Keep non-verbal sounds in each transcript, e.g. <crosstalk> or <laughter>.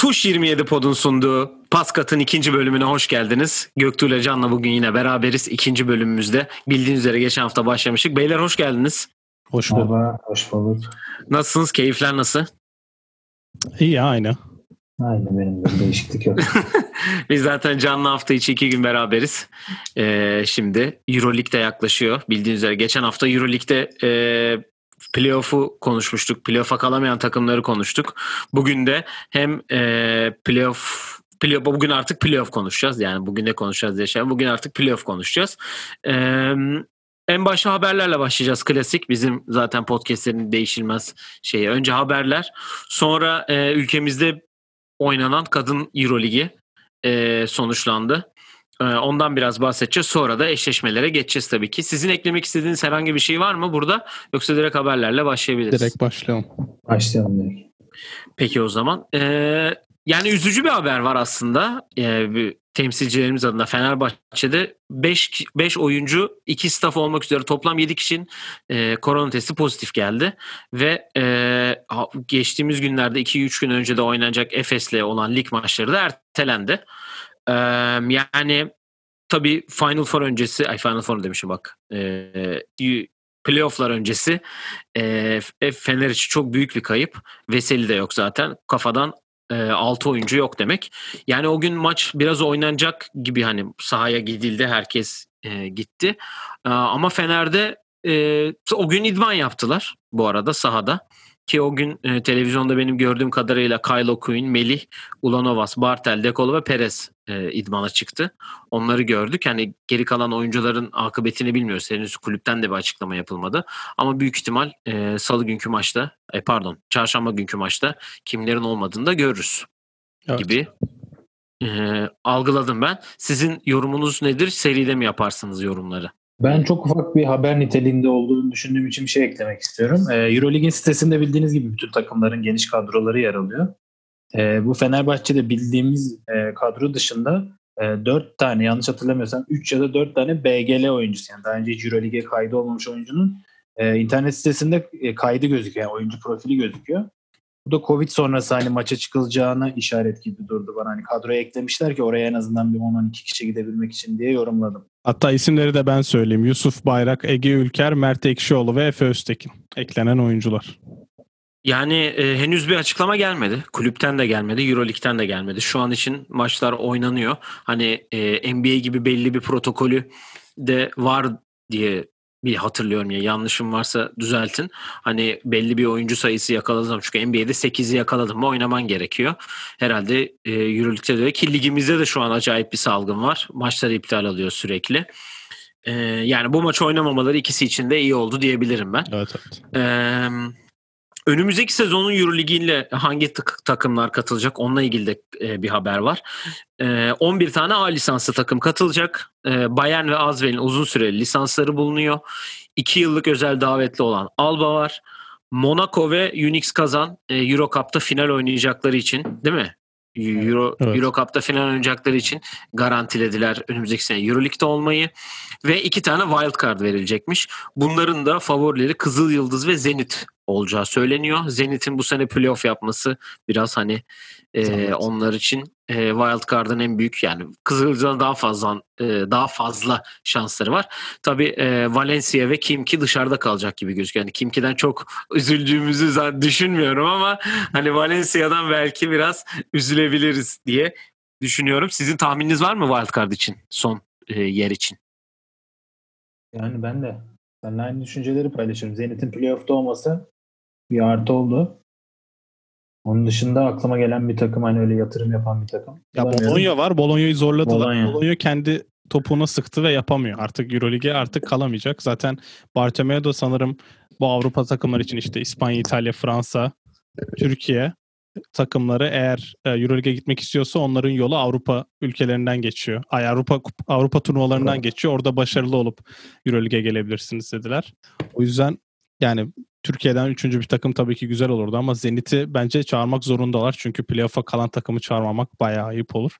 Tuş 27 Pod'un sunduğu Paskat'ın ikinci bölümüne hoş geldiniz. Göktuğ Can'la bugün yine beraberiz. ikinci bölümümüzde bildiğiniz üzere geçen hafta başlamıştık. Beyler hoş geldiniz. Hoş bulduk. Merhaba, hoş bulduk. Nasılsınız? Keyifler nasıl? İyi aynı. Aynı benim de değişiklik yok. <laughs> Biz zaten canlı hafta içi iki gün beraberiz. Ee, şimdi Euroleague de yaklaşıyor. Bildiğiniz üzere geçen hafta Euroleague'de e, playoff'u konuşmuştuk. Playoff'a kalamayan takımları konuştuk. Bugün de hem e, playoff playoff bugün artık playoff konuşacağız. Yani bugün ne konuşacağız diye şey. Bugün artık playoff konuşacağız. Ee, en başta haberlerle başlayacağız klasik. Bizim zaten podcastlerin değişilmez şeyi. Önce haberler. Sonra e, ülkemizde oynanan kadın Euroligi e, sonuçlandı. E, ondan biraz bahsedeceğiz. Sonra da eşleşmelere geçeceğiz tabii ki. Sizin eklemek istediğiniz herhangi bir şey var mı burada? Yoksa direkt haberlerle başlayabiliriz. Direkt başlayalım. Başlayalım direkt. Peki o zaman. E, yani üzücü bir haber var aslında. E, bir temsilcilerimiz adına Fenerbahçe'de 5 5 oyuncu 2 staff olmak üzere toplam 7 kişinin e, korona testi pozitif geldi ve e, geçtiğimiz günlerde 2-3 gün önce de oynanacak Efes'le olan lig maçları da ertelendi. E, yani tabii Final Four öncesi ay Final Four demişim bak. E, playofflar öncesi e, Fener için çok büyük bir kayıp. Veseli de yok zaten. Kafadan e, 6 oyuncu yok demek. Yani o gün maç biraz oynanacak gibi hani sahaya gidildi herkes e, gitti. E, ama Fener'de e, o gün idman yaptılar bu arada sahada. Ki o gün e, televizyonda benim gördüğüm kadarıyla Kylo Quinn, Melih, Ulanovas, Bartel, Dekolo ve Perez e, idmana çıktı. Onları gördük. Yani geri kalan oyuncuların akıbetini bilmiyoruz. Henüz kulüpten de bir açıklama yapılmadı. Ama büyük ihtimal e, salı günkü maçta, e, pardon çarşamba günkü maçta kimlerin olmadığını da görürüz evet. gibi e, algıladım ben. Sizin yorumunuz nedir? Seride mi yaparsınız yorumları? Ben çok ufak bir haber niteliğinde olduğunu düşündüğüm için bir şey eklemek istiyorum. Ee, Eurolig'in sitesinde bildiğiniz gibi bütün takımların geniş kadroları yer alıyor. Ee, bu Fenerbahçe'de bildiğimiz e, kadro dışında e, 4 tane yanlış hatırlamıyorsam 3 ya da 4 tane BGL oyuncusu yani daha önce hiç Eurolig'e kaydı olmamış oyuncunun e, internet sitesinde e, kaydı gözüküyor. Yani oyuncu profili gözüküyor. Bu da Covid sonrası hani maça çıkılacağına işaret gibi durdu bana. Hani kadroya eklemişler ki oraya en azından bir 10-12 kişi gidebilmek için diye yorumladım. Hatta isimleri de ben söyleyeyim. Yusuf Bayrak, Ege Ülker, Mert Ekşioğlu ve Efe Öztekin. Eklenen oyuncular. Yani e, henüz bir açıklama gelmedi. Kulüpten de gelmedi, Euroleague'den de gelmedi. Şu an için maçlar oynanıyor. Hani e, NBA gibi belli bir protokolü de var diye bir hatırlıyorum ya yanlışım varsa düzeltin. Hani belli bir oyuncu sayısı yakaladım çünkü NBA'de 8'i yakaladım mı oynaman gerekiyor. Herhalde e, Euroleague'de de ki ligimizde de şu an acayip bir salgın var. Maçları iptal alıyor sürekli. E, yani bu maç oynamamaları ikisi için de iyi oldu diyebilirim ben. Evet evet. E, Önümüzdeki sezonun Euroleague'inde hangi takımlar katılacak onunla ilgili de e, bir haber var. E, 11 tane A lisanslı takım katılacak. E, Bayern ve Azvel'in uzun süreli lisansları bulunuyor. 2 yıllık özel davetli olan Alba var. Monaco ve Unix Kazan e, Euro Cup'ta final oynayacakları için değil mi? Euro, evet. Euro Cup'ta final oynayacakları için garantilediler önümüzdeki sene Euroleague'de olmayı ve iki tane wild card verilecekmiş. Bunların da favorileri Kızıl Yıldız ve Zenit olacağı söyleniyor. Zenit'in bu sene playoff yapması biraz hani e, onlar için e, wild card'ın en büyük yani Kızılyıldız'dan daha fazla e, daha fazla şansları var. Tabii e, Valencia ve Kimki dışarıda kalacak gibi gözüküyor. Yani Kimki'den çok üzüldüğümüzü düşünmüyorum ama hani Valencia'dan belki biraz üzülebiliriz diye düşünüyorum. Sizin tahmininiz var mı wild card için son e, yer için? Yani ben de ben aynı düşünceleri paylaşıyorum. Zenit'in playoff'ta olması bir artı oldu. Onun dışında aklıma gelen bir takım hani öyle yatırım yapan bir takım. Ya Bologna var. Bologna'yı zorladılar. Bologna. Bologna kendi topuğuna sıktı ve yapamıyor. Artık Euroleague'e artık kalamayacak. Zaten Bartomeu da sanırım bu Avrupa takımları için işte İspanya, İtalya, Fransa, Türkiye takımları eğer e, Euroleague'e gitmek istiyorsa onların yolu Avrupa ülkelerinden geçiyor. Ay Avrupa Avrupa turnuvalarından geçiyor. Orada başarılı olup Euroleague'e gelebilirsiniz dediler. O yüzden yani Türkiye'den üçüncü bir takım tabii ki güzel olurdu ama Zenit'i bence çağırmak zorundalar. Çünkü playoff'a kalan takımı çağırmamak bayağı ayıp olur.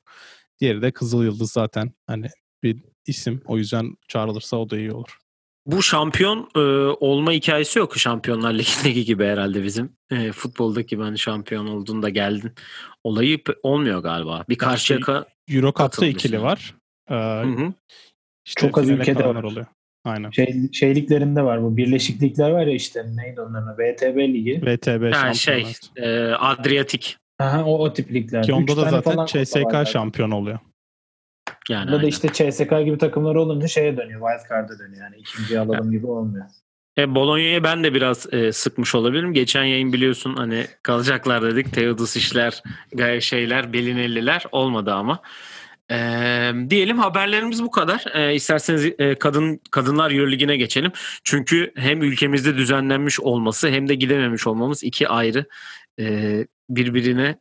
Diğeri de Kızıl Yıldız zaten hani bir isim. O yüzden çağrılırsa o da iyi olur. bu şampiyon e, olma hikayesi yok Şampiyonlar Ligi'ndeki gibi herhalde bizim. E, futboldaki hani şampiyon olduğunda geldin. Olayı olmuyor galiba. Bir karşı yaka Euro Cup'ta ikili var. Ee, hı hı. İşte Çok az ülkede var. oluyor. Aynen. Şey, şeyliklerinde var bu. Birleşiklikler var ya işte neydi onların? VTB Ligi. VTB ha, şey e, Adriyatik. Aha, o, o tip ligler. Ki onda da zaten CSK şampiyon oluyor. Yani Burada da işte CSK gibi takımlar olunca şeye dönüyor. Wildcard'a dönüyor. Yani ikinci alalım gibi olmuyor. E, Bologna'ya ben de biraz e, sıkmış olabilirim. Geçen yayın biliyorsun hani kalacaklar dedik. Teodos işler, şeyler, Belinelliler olmadı ama. E, diyelim haberlerimiz bu kadar. E, isterseniz e, kadın kadınlar Euroleague'ine geçelim. Çünkü hem ülkemizde düzenlenmiş olması hem de gidememiş olmamız iki ayrı e, birbirine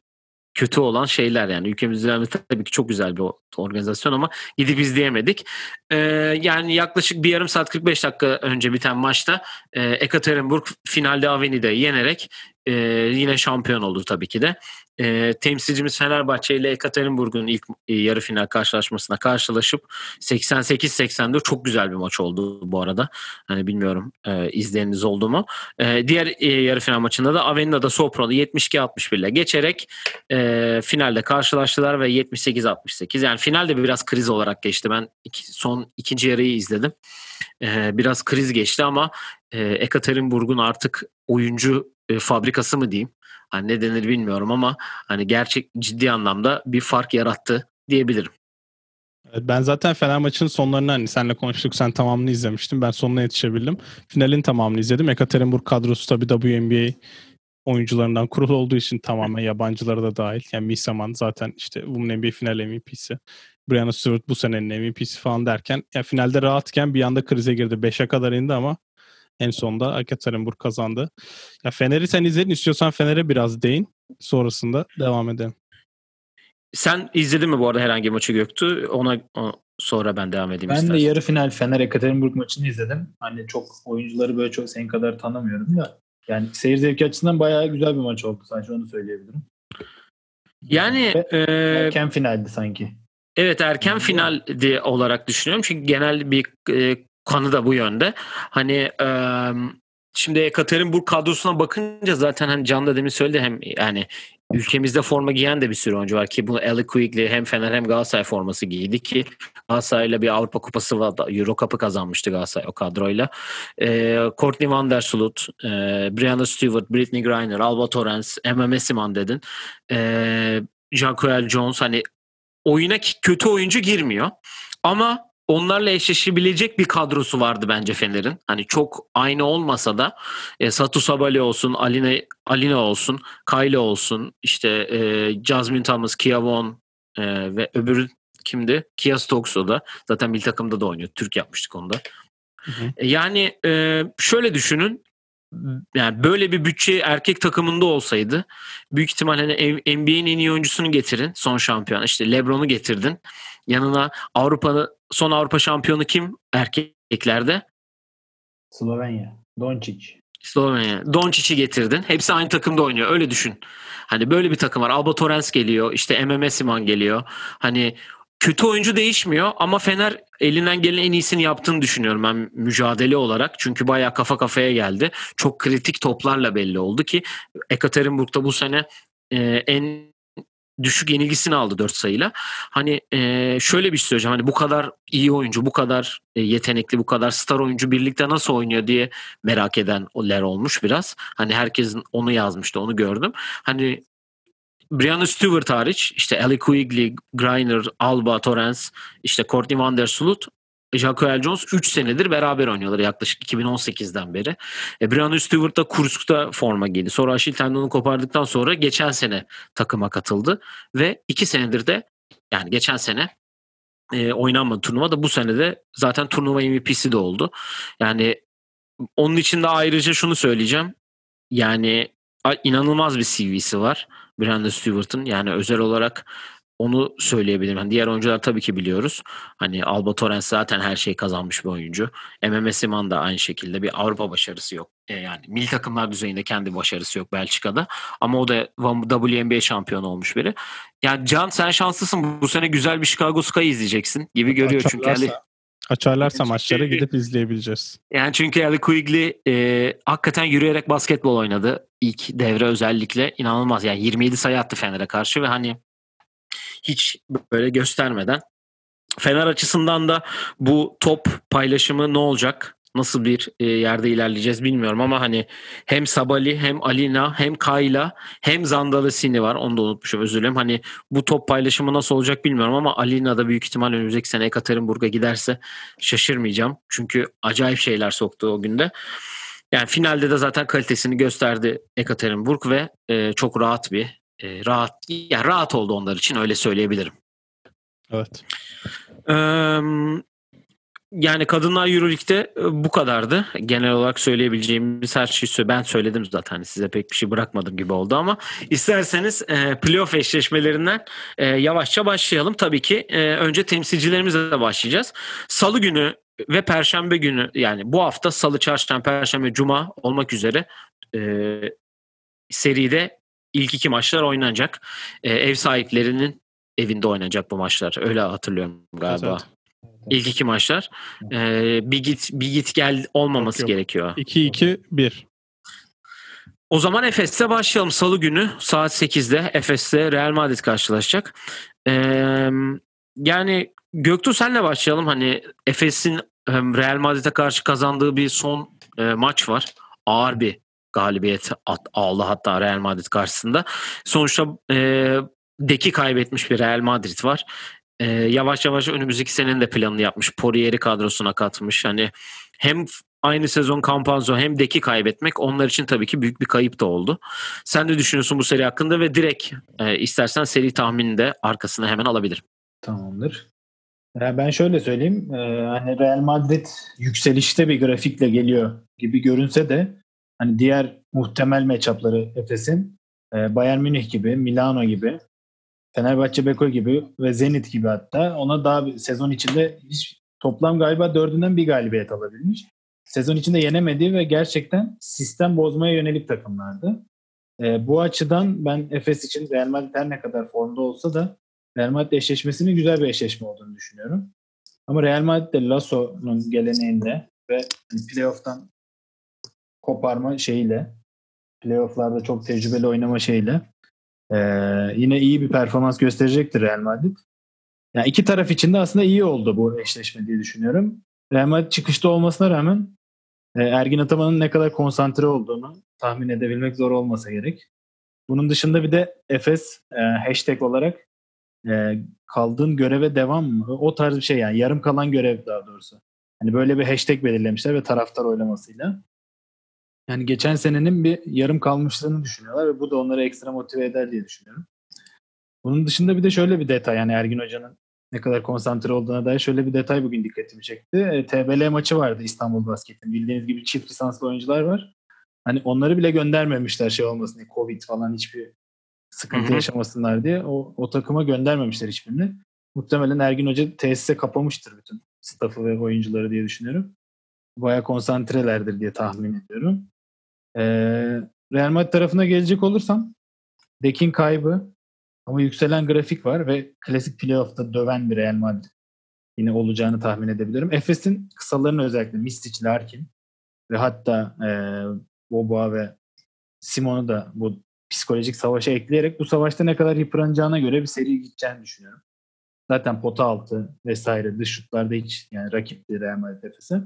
kötü olan şeyler yani ülkemizde tabii ki çok güzel bir organizasyon ama gidip izleyemedik. Ee, yani yaklaşık bir yarım saat 45 dakika önce biten maçta e, Ekaterinburg finalde Aveni'de yenerek e, yine şampiyon oldu tabii ki de e, temsilcimiz Fenerbahçe ile Ekaterinburg'un ilk e, yarı final karşılaşmasına karşılaşıp 88-84 çok güzel bir maç oldu bu arada. Hani bilmiyorum e, izleyeniniz oldu mu. E, diğer e, yarı final maçında da Avenida'da Sopro'da 72-61 ile geçerek e, finalde karşılaştılar ve 78-68. Yani finalde biraz kriz olarak geçti. Ben iki, son ikinci yarıyı izledim. E, biraz kriz geçti ama e, Ekaterinburg'un artık oyuncu e, fabrikası mı diyeyim Hani ne denir bilmiyorum ama hani gerçek ciddi anlamda bir fark yarattı diyebilirim. Ben zaten Fener maçının sonlarını hani senle konuştuk sen tamamını izlemiştin. Ben sonuna yetişebildim. Finalin tamamını izledim. Ekaterinburg kadrosu tabii WNBA oyuncularından kurulu olduğu için tamamen yabancıları da dahil. Yani Misaman zaten işte Women NBA final MVP'si. Brianna Stewart bu senenin MVP'si falan derken ya finalde rahatken bir anda krize girdi. 5'e kadar indi ama en sonunda Ekaterinburg kazandı. Ya Fener'i sen izledin. istiyorsan Fener'e biraz değin. Sonrasında devam edelim. Sen izledin mi bu arada herhangi maçı Göktü? Ona sonra ben devam edeyim Ben istersen. de yarı final Fener Ekaterinburg maçını izledim. Hani çok oyuncuları böyle çok senin kadar tanımıyorum da. Yani seyir zevki açısından bayağı güzel bir maç oldu. Sadece onu söyleyebilirim. Yani Ve, e, erken finaldi sanki. Evet erken finaldi olarak düşünüyorum. Çünkü genel bir e, kanı da bu yönde. Hani e, şimdi Ekaterinburg kadrosuna bakınca zaten hani Can da demin söyledi hem yani ülkemizde forma giyen de bir sürü oyuncu var ki bunu Ellie Quigley hem Fener hem Galatasaray forması giydi ki Galatasaray'la bir Avrupa Kupası var Euro Cup'ı kazanmıştı Galatasaray o kadroyla. E, Courtney Van Der Sloot, e, Brianna Stewart, Britney Griner, Alba Torrens, Emma Messiman dedin. E, Jacquel Jones hani oyuna kötü oyuncu girmiyor. Ama onlarla eşleşebilecek bir kadrosu vardı bence Fener'in. Hani çok aynı olmasa da e, Satu Sabali olsun, Aline Alina olsun, Kyle olsun, işte e, Jasmine Thomas, Kia Von e, ve öbürü kimdi? Kia Stokes o da. Zaten bir takımda da oynuyor. Türk yapmıştık onda. Hı hı. E, yani e, şöyle düşünün. Yani böyle bir bütçe erkek takımında olsaydı büyük ihtimalle hani NBA'nin en iyi oyuncusunu getirin son şampiyon. İşte LeBron'u getirdin. Yanına Avrupa'da son Avrupa şampiyonu kim erkeklerde? Slovenya. Doncic. Slovenya. Doncic'i getirdin. Hepsi aynı takımda oynuyor. Öyle düşün. Hani böyle bir takım var. Alba Torrens geliyor. İşte MM Siman geliyor. Hani kötü oyuncu değişmiyor ama Fener elinden gelen en iyisini yaptığını düşünüyorum ben mücadele olarak. Çünkü bayağı kafa kafaya geldi. Çok kritik toplarla belli oldu ki Ekaterinburg'da bu sene e, en düşük yenilgisini aldı 4 sayıyla. Hani e, şöyle bir şey söyleyeceğim. Hani bu kadar iyi oyuncu, bu kadar e, yetenekli, bu kadar star oyuncu birlikte nasıl oynuyor diye merak edenler olmuş biraz. Hani herkesin onu yazmıştı, onu gördüm. Hani Brianna Stewart hariç işte Ellie Quigley, Griner, Alba, Torrens, işte Courtney Van Jacoel Jones 3 senedir beraber oynuyorlar yaklaşık 2018'den beri. E, Brianna Stewart da Kursk'ta forma giydi. Sonra Aşil tendonu kopardıktan sonra geçen sene takıma katıldı. Ve 2 senedir de yani geçen sene e, oynanmadı turnuva da bu sene de zaten turnuva MVP'si de oldu. Yani onun için de ayrıca şunu söyleyeceğim. Yani inanılmaz bir CV'si var Brandon Stewart'ın. Yani özel olarak onu söyleyebilirim. Yani diğer oyuncular tabii ki biliyoruz. Hani Alba Torrens zaten her şeyi kazanmış bir oyuncu. MMA Siman da aynı şekilde bir Avrupa başarısı yok. E yani milli takımlar düzeyinde kendi başarısı yok Belçika'da. Ama o da WNBA şampiyonu olmuş biri. Yani Can sen şanslısın. Bu sene güzel bir Chicago Sky izleyeceksin gibi görüyor çünkü. Ali, Açarlarsa çünkü, maçları gidip izleyebileceğiz. Yani çünkü Ali Quigley e, hakikaten yürüyerek basketbol oynadı. ilk devre özellikle inanılmaz. Yani 27 sayı attı Fener'e karşı ve hani hiç böyle göstermeden. Fener açısından da bu top paylaşımı ne olacak? nasıl bir e, yerde ilerleyeceğiz bilmiyorum ama hani hem Sabali hem Alina hem Kayla hem Zandalesini var. Onu da unutmuşum özür dilerim. Hani bu top paylaşımı nasıl olacak bilmiyorum ama Alina da büyük ihtimal önümüzdeki sene Ekaterinburg'a giderse şaşırmayacağım. Çünkü acayip şeyler soktu o günde. Yani finalde de zaten kalitesini gösterdi Ekaterinburg ve e, çok rahat bir e, rahat yani rahat oldu onlar için öyle söyleyebilirim. Evet. Ee, yani kadınlar Euroleague'de e, bu kadardı. Genel olarak söyleyebileceğimiz her şeyi ben söyledim zaten. Hani size pek bir şey bırakmadım gibi oldu ama isterseniz e, playoff eşleşmelerinden e, yavaşça başlayalım. Tabii ki e, önce temsilcilerimizle de başlayacağız. Salı günü ve Perşembe günü yani bu hafta Salı, Çarşamba, Perşembe, Cuma olmak üzere e, seride ilk iki maçlar oynanacak. E, ev sahiplerinin evinde oynanacak bu maçlar. Öyle hatırlıyorum galiba. Evet. İlk iki maçlar. Ee, bir git bir git gel olmaması yok, yok. gerekiyor. 2-2-1. O zaman Efes'te başlayalım. Salı günü saat 8'de Efes'te Real Madrid karşılaşacak. Ee, yani Göktuğ senle başlayalım. Hani Efes'in Real Madrid'e karşı kazandığı bir son e, maç var. Ağır bir galibiyet aldı hatta Real Madrid karşısında. Sonuçta e, deki kaybetmiş bir Real Madrid var e, yavaş yavaş önümüzdeki senenin de planını yapmış. Poirier'i kadrosuna katmış. Hani hem aynı sezon Campazzo hem Deki kaybetmek onlar için tabii ki büyük bir kayıp da oldu. Sen ne düşünüyorsun bu seri hakkında ve direkt e, istersen seri tahminini de arkasına hemen alabilirim. Tamamdır. Yani ben şöyle söyleyeyim. E, hani Real Madrid yükselişte bir grafikle geliyor gibi görünse de hani diğer muhtemel matchup'ları Efes'in e, Bayern Münih gibi, Milano gibi Fenerbahçe Beko gibi ve Zenit gibi hatta ona daha bir sezon içinde hiç toplam galiba dördünden bir galibiyet alabilmiş. Sezon içinde yenemediği ve gerçekten sistem bozmaya yönelik takımlardı. E, bu açıdan ben Efes için Real Madrid her ne kadar formda olsa da Real Madrid eşleşmesinin güzel bir eşleşme olduğunu düşünüyorum. Ama Real Madrid de Lasso'nun geleneğinde ve playoff'tan koparma şeyiyle playoff'larda çok tecrübeli oynama şeyiyle ee, yine iyi bir performans gösterecektir Real Madrid. Yani iki taraf için de aslında iyi oldu bu eşleşme diye düşünüyorum. Real Madrid çıkışta olmasına rağmen e, Ergin Ataman'ın ne kadar konsantre olduğunu tahmin edebilmek zor olmasa gerek. Bunun dışında bir de Efes e, hashtag olarak e, kaldığın göreve devam mı? O tarz bir şey yani yarım kalan görev daha doğrusu. Hani böyle bir hashtag belirlemişler ve taraftar oylamasıyla. Yani geçen senenin bir yarım kalmışlığını düşünüyorlar ve bu da onları ekstra motive eder diye düşünüyorum. Bunun dışında bir de şöyle bir detay yani Ergin Hoca'nın ne kadar konsantre olduğuna dair şöyle bir detay bugün dikkatimi çekti. E, TBL maçı vardı İstanbul Basket'in. Bildiğiniz gibi çift lisanslı oyuncular var. Hani onları bile göndermemişler şey olmasın diye. Covid falan hiçbir sıkıntı Hı-hı. yaşamasınlar diye. O, o takıma göndermemişler hiçbirini. Muhtemelen Ergin Hoca tesise kapamıştır bütün staffı ve oyuncuları diye düşünüyorum. Baya konsantrelerdir diye tahmin ediyorum. Ee, Real Madrid tarafına gelecek olursam Dekin kaybı ama yükselen grafik var ve klasik playoff'ta döven bir Real Madrid yine olacağını tahmin edebilirim. Efes'in kısalarını özellikle Mistic, Larkin ve hatta e, Boboa ve Simon'u da bu psikolojik savaşa ekleyerek bu savaşta ne kadar yıpranacağına göre bir seri gideceğini düşünüyorum. Zaten pota altı vesaire dış şutlarda hiç yani rakipti Real Madrid Efes'e.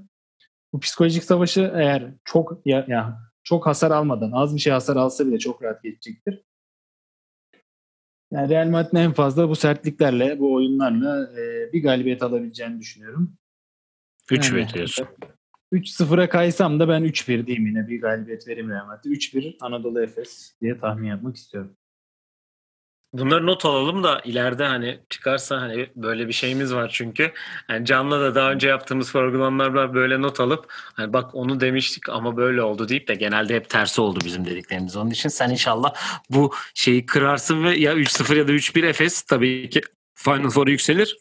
Bu psikolojik savaşı eğer çok ya, ya çok hasar almadan az bir şey hasar alsa bile çok rahat geçecektir. Yani Real Madrid'in en fazla bu sertliklerle, bu oyunlarla e, bir galibiyet alabileceğini düşünüyorum. 3 yani, diyorsun. 3-0'a kaysam da ben 3-1 diyeyim yine bir galibiyet vereyim Real Madrid. 3-1 Anadolu Efes diye tahmin yapmak istiyorum. Bunları not alalım da ileride hani çıkarsa hani böyle bir şeyimiz var çünkü. Yani Can'la da daha önce yaptığımız programlar böyle not alıp hani bak onu demiştik ama böyle oldu deyip de genelde hep tersi oldu bizim dediklerimiz. Onun için sen inşallah bu şeyi kırarsın ve ya 3-0 ya da 3-1 Efes tabii ki Final Four'a yükselir.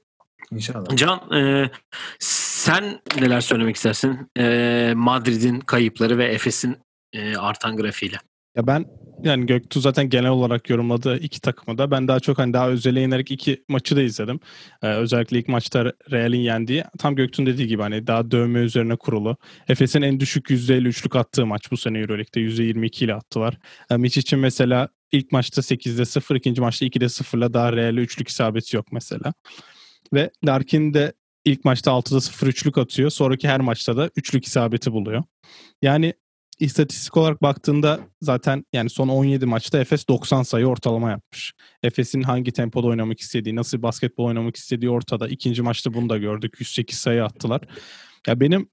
İnşallah. Can e, sen neler söylemek istersin? E, Madrid'in kayıpları ve Efes'in e, artan grafiğiyle. Ya ben yani Göktuğ zaten genel olarak yorumladı iki takımı da. Ben daha çok hani daha özele inerek iki maçı da izledim. Ee, özellikle ilk maçta Real'in yendiği. Tam Göktuğ'un dediği gibi hani daha dövme üzerine kurulu. Efes'in en düşük %53'lük attığı maç bu sene Euroleague'de. %22 ile attılar. Ee, Mitch için mesela ilk maçta 8'de 0, ikinci maçta 2'de 0 ile daha Real'e üçlük isabeti yok mesela. Ve Larkin de ilk maçta 6'da 0 üçlük atıyor. Sonraki her maçta da üçlük isabeti buluyor. Yani istatistik olarak baktığında zaten yani son 17 maçta Efes 90 sayı ortalama yapmış. Efes'in hangi tempoda oynamak istediği, nasıl basketbol oynamak istediği ortada. İkinci maçta bunu da gördük. 108 sayı attılar. Ya benim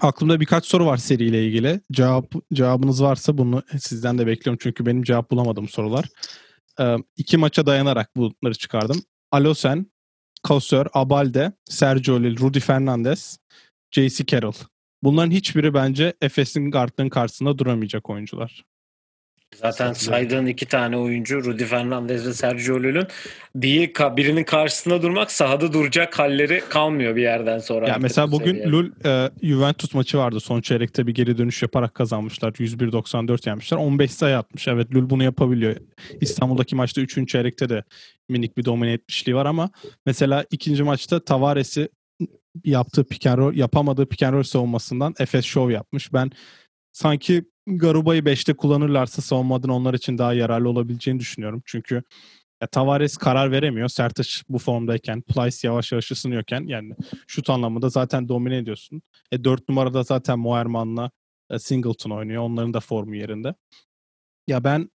aklımda birkaç soru var seriyle ilgili. Cevap cevabınız varsa bunu sizden de bekliyorum çünkü benim cevap bulamadım sorular. Ee, iki maça dayanarak bunları çıkardım. Alosen, Kausör, Abalde, Sergio Lil, Rudy Fernandez, J.C. Carroll. Bunların hiçbiri bence Efes'in guardların karşısında duramayacak oyuncular. Zaten saydığın iki tane oyuncu Rudy Fernandez ve Sergio Llull'ün bir, birinin karşısında durmak sahada duracak halleri kalmıyor bir yerden sonra. Ya mesela bugün. Lul e, Juventus maçı vardı. Son çeyrekte bir geri dönüş yaparak kazanmışlar. 101-94 yenmişler. 15 sayı atmış. Evet Lul bunu yapabiliyor. İstanbul'daki maçta 3. çeyrekte de minik bir domine etmişliği var ama mesela ikinci maçta Tavares'i yaptığı pick and roll, yapamadığı pick and roll savunmasından Efes show yapmış. Ben sanki Garuba'yı 5'te kullanırlarsa savunmadan onlar için daha yararlı olabileceğini düşünüyorum. Çünkü ya Tavares karar veremiyor. Sertaç bu formdayken, Plyce yavaş yavaş ısınıyorken yani şut anlamında zaten domine ediyorsun. E 4 numarada zaten Moerman'la e, Singleton oynuyor. Onların da formu yerinde. Ya ben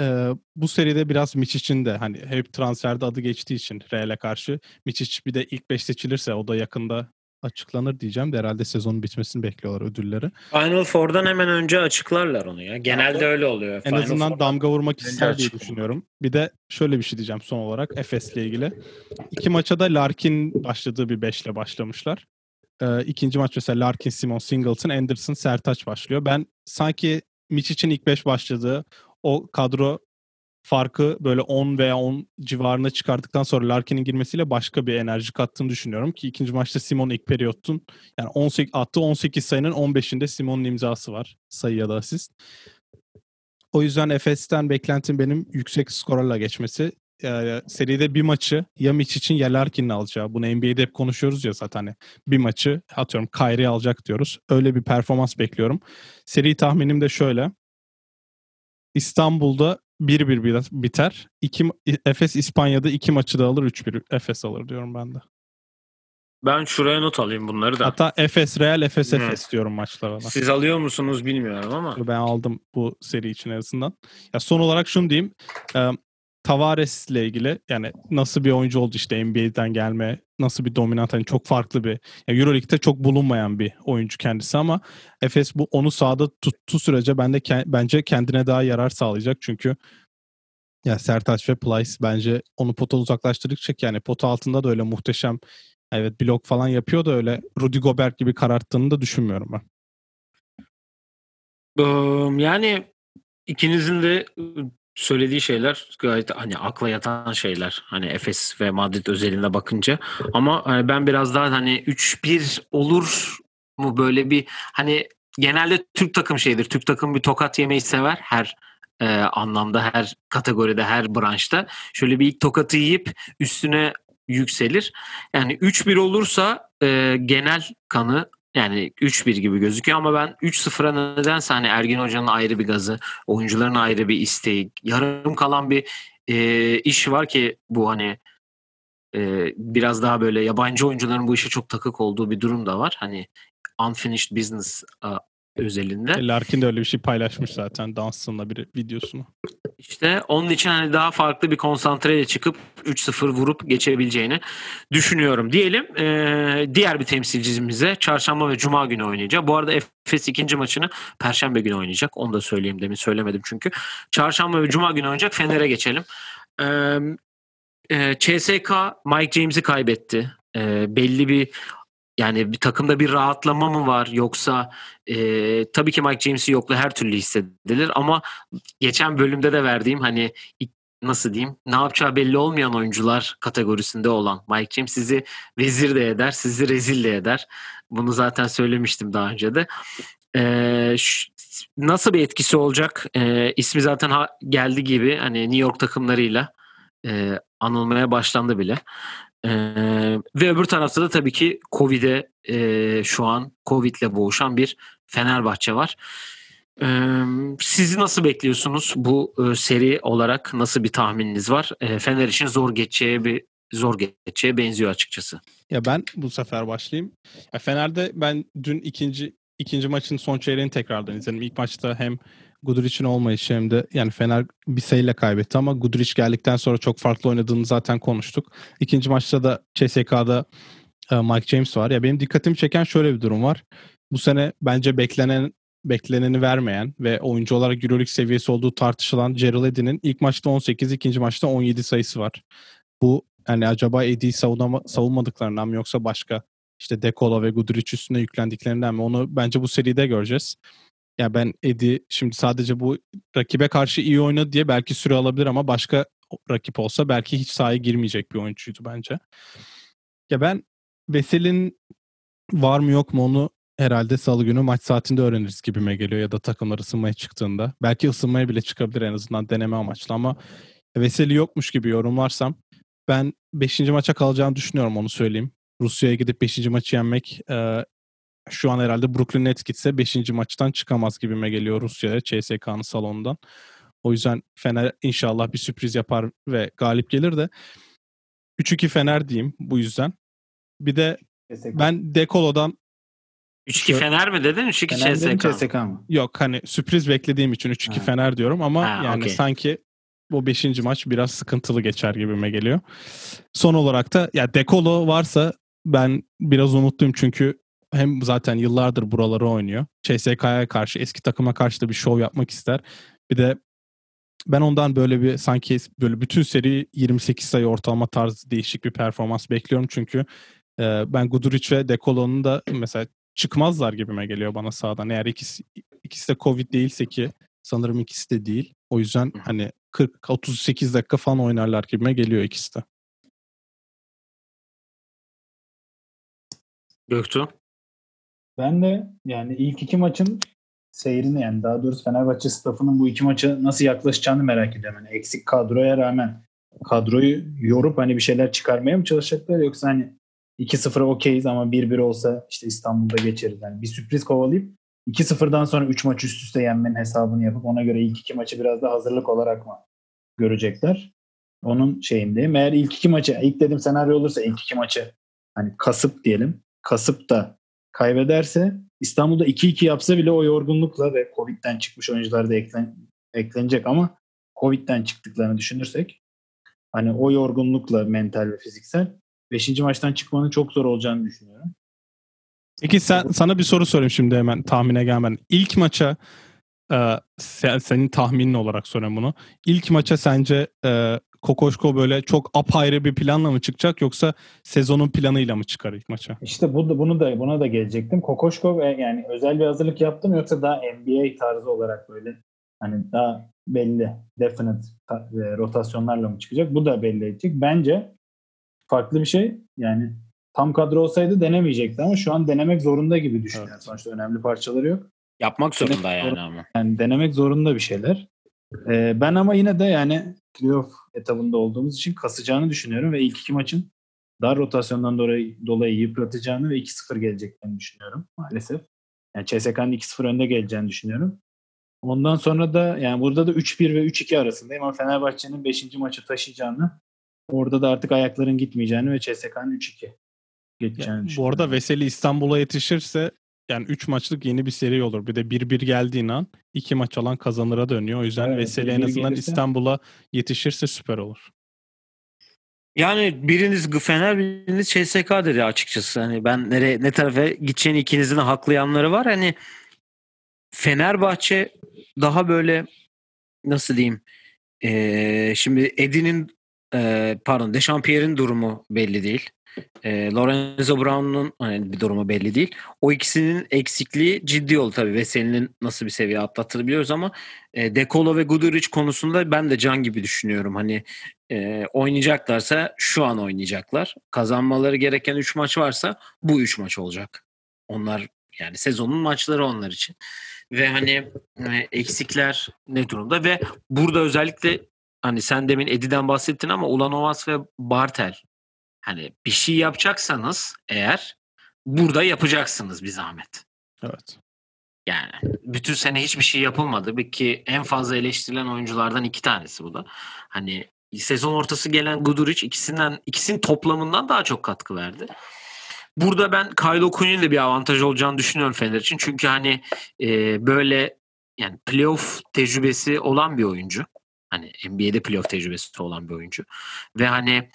e, bu seride biraz Miçic'in de hani hep transferde adı geçtiği için Real'e karşı Miçic bir de ilk 5 seçilirse o da yakında açıklanır diyeceğim de herhalde sezonun bitmesini bekliyorlar ödülleri. Final Four'dan hemen önce açıklarlar onu ya. Genelde öyle oluyor. En Final azından Four'dan damga vurmak ister diye düşünüyorum. Bir de şöyle bir şey diyeceğim son olarak Efes'le ilgili. İki maça da Larkin başladığı bir beşle başlamışlar. Ee, ikinci maç mesela Larkin, Simon, Singleton, Anderson, Sertaç başlıyor. Ben sanki Mitch için ilk beş başladığı o kadro farkı böyle 10 veya 10 civarına çıkardıktan sonra Larkin'in girmesiyle başka bir enerji kattığını düşünüyorum ki ikinci maçta Simon ilk periyottun yani 18 attı 18 sayının 15'inde Simon'un imzası var sayı ya da asist. O yüzden Efes'ten beklentim benim yüksek skorlarla geçmesi. Yani seride bir maçı ya Mitch için ya Larkin'in alacağı. Bunu NBA'de hep konuşuyoruz ya zaten. Hani bir maçı atıyorum Kyrie alacak diyoruz. Öyle bir performans bekliyorum. Seri tahminim de şöyle. İstanbul'da 1-1 biter. İki, Efes İspanya'da iki maçı da alır 3-1 Efes alır diyorum ben de. Ben şuraya not alayım bunları da. Hatta Efes Real, Efes hmm. Efes diyorum maçlara. Siz alıyor musunuz bilmiyorum ama. Ben aldım bu seri için arasından. Ya son olarak şunu diyeyim. Tavares ile ilgili yani nasıl bir oyuncu oldu işte NBA'den gelme, nasıl bir dominant hani çok farklı bir yani EuroLeague'de çok bulunmayan bir oyuncu kendisi ama Efes bu onu sahada tuttuğu sürece ben de ke- bence kendine daha yarar sağlayacak çünkü ya Sertaç ve Plyce bence onu pota uzaklaştırdıkça yani pota altında da öyle muhteşem evet blok falan yapıyor da öyle Rudy Gobert gibi kararttığını da düşünmüyorum ben. Yani ikinizin de söylediği şeyler gayet hani akla yatan şeyler. Hani Efes ve Madrid özelinde bakınca. Ama hani ben biraz daha hani 3-1 olur mu böyle bir hani genelde Türk takım şeydir. Türk takım bir tokat yemeyi sever her e, anlamda, her kategoride, her branşta. Şöyle bir ilk tokatı yiyip üstüne yükselir. Yani 3-1 olursa e, genel kanı yani 3-1 gibi gözüküyor ama ben 3-0'a nedense hani Ergin Hoca'nın ayrı bir gazı, oyuncuların ayrı bir isteği, yarım kalan bir e, iş var ki bu hani e, biraz daha böyle yabancı oyuncuların bu işe çok takık olduğu bir durum da var. Hani unfinished business özelinde. E, Larkin de öyle bir şey paylaşmış zaten Dunstan'la bir videosunu. İşte onun için hani daha farklı bir konsantreyle çıkıp 3-0 vurup geçebileceğini düşünüyorum. Diyelim ee, diğer bir temsilcimize çarşamba ve cuma günü oynayacak. Bu arada Efes ikinci maçını perşembe günü oynayacak. Onu da söyleyeyim demin söylemedim çünkü. Çarşamba ve cuma günü oynayacak. Fener'e geçelim. Ee, e, CSK Mike James'i kaybetti. E, belli bir yani bir takımda bir rahatlama mı var yoksa e, tabii ki Mike James'i yokla her türlü hissedilir ama geçen bölümde de verdiğim hani nasıl diyeyim ne yapacağı belli olmayan oyuncular kategorisinde olan Mike James sizi vezir de eder, sizi rezil de eder. Bunu zaten söylemiştim daha önce de. E, şu, nasıl bir etkisi olacak? E, ismi zaten ha, geldi gibi hani New York takımlarıyla e, anılmaya başlandı bile. E, ve öbür tarafta da tabii ki Covid'e e, şu an Covid'le boğuşan bir Fenerbahçe var. E, sizi nasıl bekliyorsunuz bu e, seri olarak nasıl bir tahmininiz var? E, Fener için zor geçeceği bir zor geçeceğe benziyor açıkçası. Ya ben bu sefer başlayayım. Ya Fener'de ben dün ikinci ikinci maçın son çeyreğini tekrardan izledim. İlk maçta hem Guduric'in olmayışı hem de yani Fener bir sayıyla kaybetti ama Guduric geldikten sonra çok farklı oynadığını zaten konuştuk. İkinci maçta da CSK'da e, Mike James var. Ya benim dikkatimi çeken şöyle bir durum var. Bu sene bence beklenen bekleneni vermeyen ve oyuncu olarak Euroleague seviyesi olduğu tartışılan Gerald Eddy'nin ilk maçta 18, ikinci maçta 17 sayısı var. Bu yani acaba Eddy'yi savunmadıklarından mı yoksa başka işte Dekola ve Guduric üstüne yüklendiklerinden mi? Onu bence bu seride göreceğiz. Ya ben Edi şimdi sadece bu rakibe karşı iyi oynadı diye belki süre alabilir ama başka rakip olsa belki hiç sahaya girmeyecek bir oyuncuydu bence. Ya ben Vesel'in var mı yok mu onu herhalde salı günü maç saatinde öğreniriz gibime geliyor ya da takımlar ısınmaya çıktığında. Belki ısınmaya bile çıkabilir en azından deneme amaçlı ama Veseli yokmuş gibi yorumlarsam ben 5. maça kalacağını düşünüyorum onu söyleyeyim. Rusya'ya gidip 5. maçı yenmek e, şu an herhalde Brooklyn Nets gitse 5. maçtan çıkamaz gibime geliyor Rusya'ya CSK'nın salonundan. O yüzden Fener inşallah bir sürpriz yapar ve galip gelir de 3-2 Fener diyeyim bu yüzden. Bir de ben Dekolo'dan 3-2 Fener mi dedin? 3-2 CSK, CSK mı? Yok hani sürpriz beklediğim için 3-2 Fener diyorum ama ha, yani okay. sanki bu 5. maç biraz sıkıntılı geçer gibime geliyor. Son olarak da ya Dekolo varsa ben biraz umutluyum çünkü hem zaten yıllardır buraları oynuyor. CSK'ya karşı, eski takıma karşı da bir şov yapmak ister. Bir de ben ondan böyle bir sanki böyle bütün seri 28 sayı ortalama tarzı değişik bir performans bekliyorum çünkü e, ben Guduric ve Dekolo'nun da mesela çıkmazlar gibime geliyor bana sağdan. Eğer ikisi, ikisi de Covid değilse ki sanırım ikisi de değil. O yüzden hani 40-38 dakika falan oynarlar gibime geliyor ikisi de. Göktuğ? Ben de yani ilk iki maçın seyrini yani daha doğrusu Fenerbahçe staffının bu iki maça nasıl yaklaşacağını merak ediyorum. Yani eksik kadroya rağmen kadroyu yorup hani bir şeyler çıkarmaya mı çalışacaklar yoksa hani 2-0'a okeyiz ama 1-1 olsa işte İstanbul'da geçeriz. Yani bir sürpriz kovalayıp 2-0'dan sonra 3 maç üst üste yenmenin hesabını yapıp ona göre ilk iki maçı biraz da hazırlık olarak mı görecekler? Onun şeyindeyim. Eğer ilk iki maçı, ilk dedim senaryo olursa ilk iki maçı hani kasıp diyelim. Kasıp da kaybederse İstanbul'da 2-2 yapsa bile o yorgunlukla ve Covid'den çıkmış oyuncular da eklen, eklenecek ama Covid'den çıktıklarını düşünürsek hani o yorgunlukla mental ve fiziksel 5. maçtan çıkmanın çok zor olacağını düşünüyorum. Peki sen, sana bir soru sorayım şimdi hemen tahmine gelmeden. İlk maça e, sen, senin tahminin olarak soruyorum bunu. İlk maça sence e, Kokoşko böyle çok apayrı bir planla mı çıkacak yoksa sezonun planıyla mı çıkar ilk maça? İşte bu, bunu da buna da gelecektim. Kokoşko yani özel bir hazırlık yaptım yoksa daha NBA tarzı olarak böyle hani daha belli definite e, rotasyonlarla mı çıkacak? Bu da belli edecek. Bence farklı bir şey. Yani tam kadro olsaydı denemeyecekti ama şu an denemek zorunda gibi düşünüyorum. Evet. Sonuçta önemli parçaları yok. Yapmak zorunda denemek yani ama. Yani denemek zorunda bir şeyler. Ee, ben ama yine de yani playoff etabında olduğumuz için kasacağını düşünüyorum ve ilk iki maçın dar rotasyondan dolayı, dolayı yıpratacağını ve 2-0 geleceklerini düşünüyorum maalesef. Yani CSK'nın 2-0 önde geleceğini düşünüyorum. Ondan sonra da yani burada da 3-1 ve 3-2 arasındayım ama Fenerbahçe'nin 5. maçı taşıyacağını orada da artık ayakların gitmeyeceğini ve CSK'nın 3-2 geçeceğini yani, Bu arada Veseli İstanbul'a yetişirse yani 3 maçlık yeni bir seri olur. Bir de 1-1 geldiğin an 2 maç alan kazanıra dönüyor. O yüzden evet, Veseli en azından gelirse... İstanbul'a yetişirse süper olur. Yani biriniz Fener biriniz CSK dedi açıkçası. Hani ben nereye ne tarafa gideceğini ikinizin de haklı yanları var. Hani Fenerbahçe daha böyle nasıl diyeyim ee, şimdi Edin'in e, pardon Dechampierre'in durumu belli değil. E, Lorenzo Brown'un hani bir durumu belli değil. O ikisinin eksikliği ciddi oldu tabii. Veseli'nin nasıl bir seviye atlattığını biliyoruz ama e, Dekolo ve Guduric konusunda ben de can gibi düşünüyorum. Hani e, oynayacaklarsa şu an oynayacaklar. Kazanmaları gereken 3 maç varsa bu 3 maç olacak. Onlar Yani sezonun maçları onlar için. Ve hani e, eksikler ne durumda ve burada özellikle hani sen demin Edi'den bahsettin ama Ulanovas ve Bartel hani bir şey yapacaksanız eğer burada yapacaksınız bir zahmet. Evet. Yani bütün sene hiçbir şey yapılmadı. Bir ki en fazla eleştirilen oyunculardan iki tanesi bu da. Hani sezon ortası gelen Guduric ikisinden ikisinin toplamından daha çok katkı verdi. Burada ben Kyle O'Quinn'in de bir avantaj olacağını düşünüyorum Fener için. Çünkü hani e, böyle yani playoff tecrübesi olan bir oyuncu. Hani NBA'de playoff tecrübesi olan bir oyuncu. Ve hani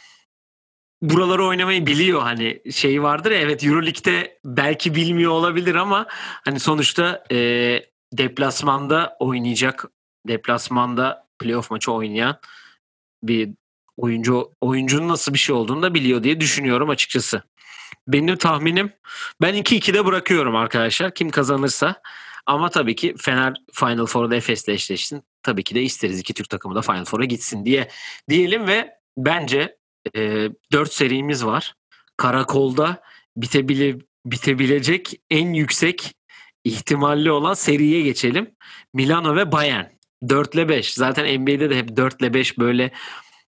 buraları oynamayı biliyor hani şey vardır ya evet Euroleague'de belki bilmiyor olabilir ama hani sonuçta e, deplasmanda oynayacak deplasmanda playoff maçı oynayan bir oyuncu oyuncunun nasıl bir şey olduğunu da biliyor diye düşünüyorum açıkçası. Benim tahminim ben 2-2'de bırakıyorum arkadaşlar. Kim kazanırsa ama tabii ki Fener Final Four'da Efes'le eşleşsin. Tabii ki de isteriz iki Türk takımı da Final Four'a gitsin diye diyelim ve bence e, 4 serimiz var. Karakolda bitebile, bitebilecek en yüksek ihtimalli olan seriye geçelim. Milano ve Bayern. 4 ile 5. Zaten NBA'de de hep 4 ile 5 böyle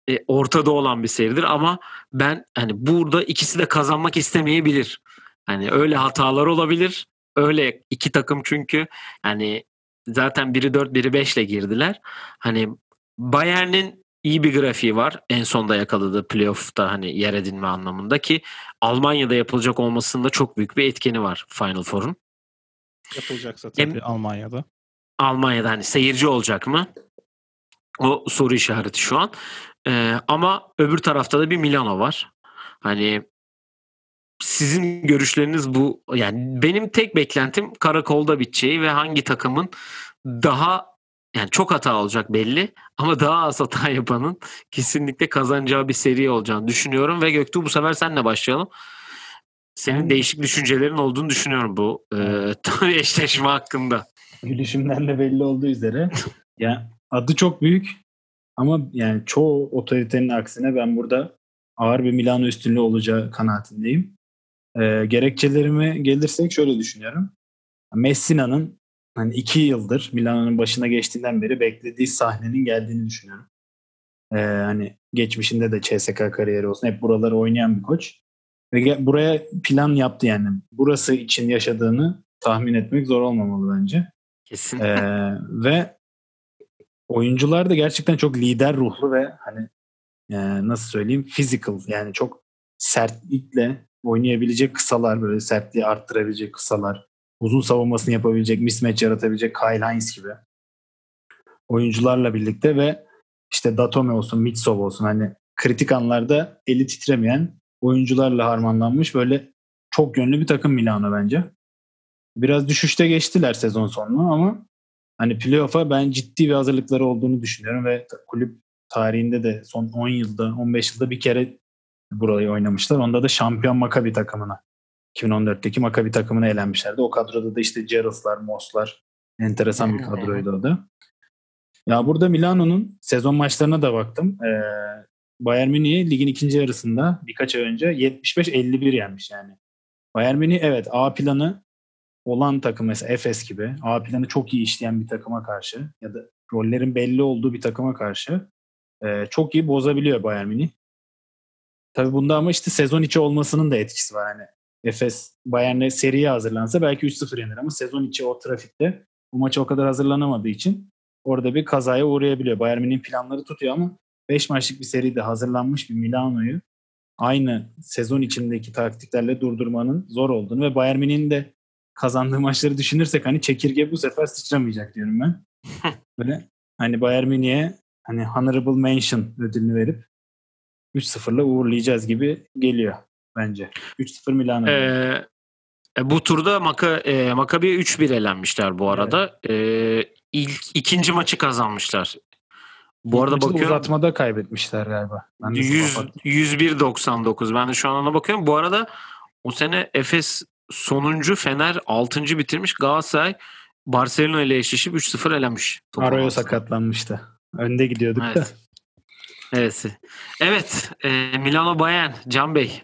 e, ortada olan bir seridir ama ben hani burada ikisi de kazanmak istemeyebilir. Hani öyle hatalar olabilir. Öyle iki takım çünkü hani zaten biri 4 biri 5 ile girdiler. Hani Bayern'in iyi bir grafiği var. En sonda yakaladığı playoff'ta hani yer edinme anlamında ki Almanya'da yapılacak olmasında çok büyük bir etkeni var Final Four'un. Yapılacaksa tabii em, Almanya'da. Almanya'da hani seyirci olacak mı? O soru işareti şu an. Ee, ama öbür tarafta da bir Milano var. Hani sizin görüşleriniz bu yani benim tek beklentim karakolda biteceği ve hangi takımın daha yani çok hata olacak belli <laughs> ama daha az hata yapanın kesinlikle kazanacağı bir seri olacağını düşünüyorum ve Göktuğ bu sefer senle başlayalım. Senin ben... değişik düşüncelerin olduğunu düşünüyorum bu e, <laughs> eşleşme hakkında. Gülüşümden de belli olduğu üzere. ya adı çok büyük ama yani çoğu otoritenin aksine ben burada ağır bir Milano üstünlüğü olacağı kanaatindeyim. E, gerekçelerime gelirsek şöyle düşünüyorum. Messina'nın hani iki yıldır Milano'nun başına geçtiğinden beri beklediği sahnenin geldiğini düşünüyorum. Ee, hani geçmişinde de CSK kariyeri olsun hep buraları oynayan bir koç. Ve buraya plan yaptı yani. Burası için yaşadığını tahmin etmek zor olmamalı bence. Kesin. Ee, ve oyuncular da gerçekten çok lider ruhlu ve hani e, nasıl söyleyeyim physical yani çok sertlikle oynayabilecek kısalar böyle sertliği arttırabilecek kısalar uzun savunmasını yapabilecek, mismatch yaratabilecek Kyle Hines gibi oyuncularla birlikte ve işte Datome olsun, Mitsov olsun hani kritik anlarda eli titremeyen oyuncularla harmanlanmış böyle çok yönlü bir takım Milano bence. Biraz düşüşte geçtiler sezon sonunu ama hani playoff'a ben ciddi bir hazırlıkları olduğunu düşünüyorum ve kulüp tarihinde de son 10 yılda 15 yılda bir kere burayı oynamışlar. Onda da şampiyon Maccabi takımına 2014'teki Maccabi takımına elenmişlerdi. O kadroda da işte Gerrits'lar, Moss'lar enteresan bir kadroydu o da. Ya burada Milano'nun sezon maçlarına da baktım. Ee, Bayern Münih'i ligin ikinci yarısında birkaç ay önce 75-51 yenmiş yani. Bayern Münih evet A planı olan takım mesela Efes gibi A planı çok iyi işleyen bir takıma karşı ya da rollerin belli olduğu bir takıma karşı e, çok iyi bozabiliyor Bayern Münih. Tabii bunda ama işte sezon içi olmasının da etkisi var. Yani Efes Bayern'e seriye hazırlansa belki 3-0 yenir ama sezon içi o trafikte bu maça o kadar hazırlanamadığı için orada bir kazaya uğrayabiliyor. Bayern Münih'in planları tutuyor ama 5 maçlık bir seride hazırlanmış bir Milano'yu aynı sezon içindeki taktiklerle durdurmanın zor olduğunu ve Bayern Münih'in de kazandığı maçları düşünürsek hani çekirge bu sefer sıçramayacak diyorum ben. <laughs> Böyle hani Bayern Münih'e hani honorable mention ödülünü verip 3-0'la uğurlayacağız gibi geliyor bence. 3-0 Milan'a. Ee, e, bu turda Maka, e, Makabi'ye 3-1 elenmişler bu arada. Evet. E, ilk ikinci maçı kazanmışlar. Bu arada bakıyorum. Uzatmada kaybetmişler galiba. 100, 101-99. Ben de şu an ona bakıyorum. Bu arada o sene Efes sonuncu Fener 6. bitirmiş. Galatasaray Barcelona ile eşleşip 3-0 elemiş. Arroyo sakatlanmıştı. Önde gidiyorduk evet. da. Evet. Evet. E, Milano Bayern. Can Bey.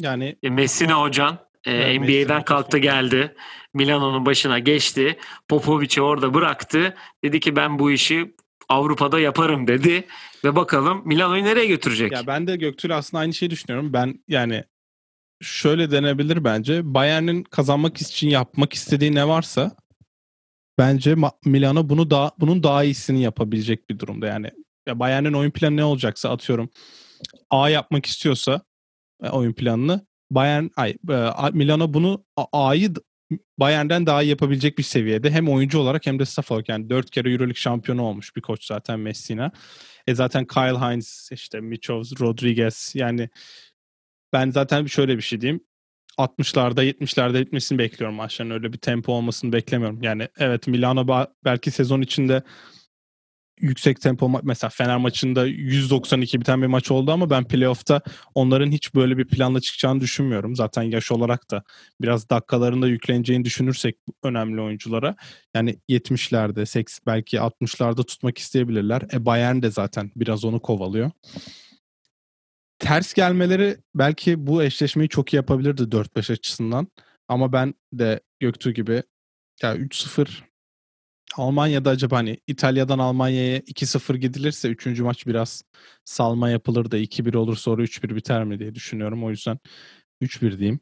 Yani e, Messina Hocan e, evet, NBA'den kalktı geldi. Milano'nun başına geçti. Popovic'i orada bıraktı. Dedi ki ben bu işi Avrupa'da yaparım dedi. Ve bakalım Milano'yu nereye götürecek? Ya ben de Göktürk aslında aynı şeyi düşünüyorum. Ben yani şöyle denebilir bence. Bayern'in kazanmak için yapmak istediği ne varsa bence Milano bunu daha bunun daha iyisini yapabilecek bir durumda. Yani ya Bayern'in oyun planı ne olacaksa atıyorum A yapmak istiyorsa oyun planını Bayern ay e, Milano bunu A'yı Bayern'den daha iyi yapabilecek bir seviyede. Hem oyuncu olarak hem de staff olarak. Yani dört kere Euroleague şampiyonu olmuş bir koç zaten Messina. E zaten Kyle Hines, işte Michov, Rodriguez yani ben zaten şöyle bir şey diyeyim. 60'larda 70'lerde bitmesini bekliyorum maçların. Öyle bir tempo olmasını beklemiyorum. Yani evet Milano belki sezon içinde yüksek tempo mesela Fener maçında 192 biten bir maç oldu ama ben playoff'ta onların hiç böyle bir planla çıkacağını düşünmüyorum. Zaten yaş olarak da biraz dakikalarında yükleneceğini düşünürsek önemli oyunculara yani 70'lerde 80 belki 60'larda tutmak isteyebilirler. E Bayern de zaten biraz onu kovalıyor. Ters gelmeleri belki bu eşleşmeyi çok iyi yapabilirdi 4-5 açısından. Ama ben de Göktuğ gibi ya 3-0 Almanya'da acaba hani İtalya'dan Almanya'ya 2-0 gidilirse 3. maç biraz salma yapılır da 2-1 olur sonra 3-1 biter mi diye düşünüyorum. O yüzden 3-1 diyeyim.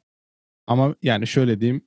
Ama yani şöyle diyeyim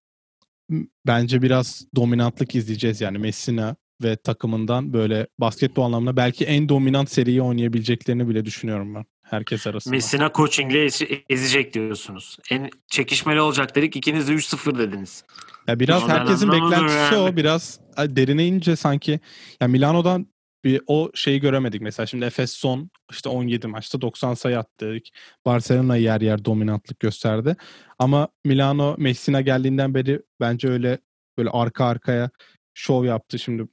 bence biraz dominantlık izleyeceğiz yani Messina ve takımından böyle basketbol anlamında belki en dominant seriyi oynayabileceklerini bile düşünüyorum ben herkes arasında. Messina coachingle ezecek diyorsunuz. En çekişmeli olacak dedik. İkiniz de 3-0 dediniz. Ya biraz herkesin beklentisi yani. o. Biraz derine ince sanki. Ya Milano'dan bir o şeyi göremedik. Mesela şimdi Efes son işte 17 maçta 90 sayı attı. Barcelona yer yer dominantlık gösterdi. Ama Milano Messina geldiğinden beri bence öyle böyle arka arkaya şov yaptı. Şimdi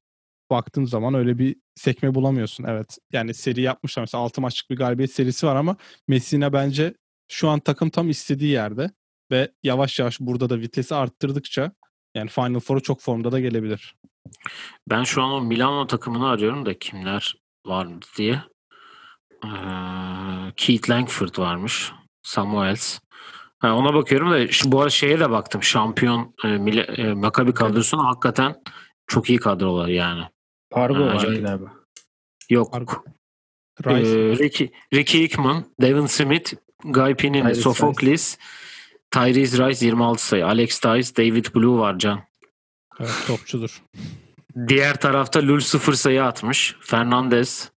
baktığın zaman öyle bir sekme bulamıyorsun. Evet yani seri yapmışlar. Mesela 6 maçlık bir galibiyet serisi var ama Messina bence şu an takım tam istediği yerde ve yavaş yavaş burada da vitesi arttırdıkça yani Final Four'a çok formda da gelebilir. Ben şu an o Milano takımını arıyorum da kimler var diye. Ee, Keith Langford varmış. Samuels. Ha, ona bakıyorum da şu bu arada şeye de baktım. Şampiyon e, e, Maccabi kadrosuna hakikaten çok iyi kadrolar yani. Pargo var galiba. Yok. Pargo. Ee, Ricky, Ricky Hickman, Devin Smith, Guy Pinini, Sophocles, Tyrese Rice 26 sayı. Alex Tice, David Blue var Can. Evet topçudur. Diğer tarafta Lul 0 sayı atmış. Fernandez,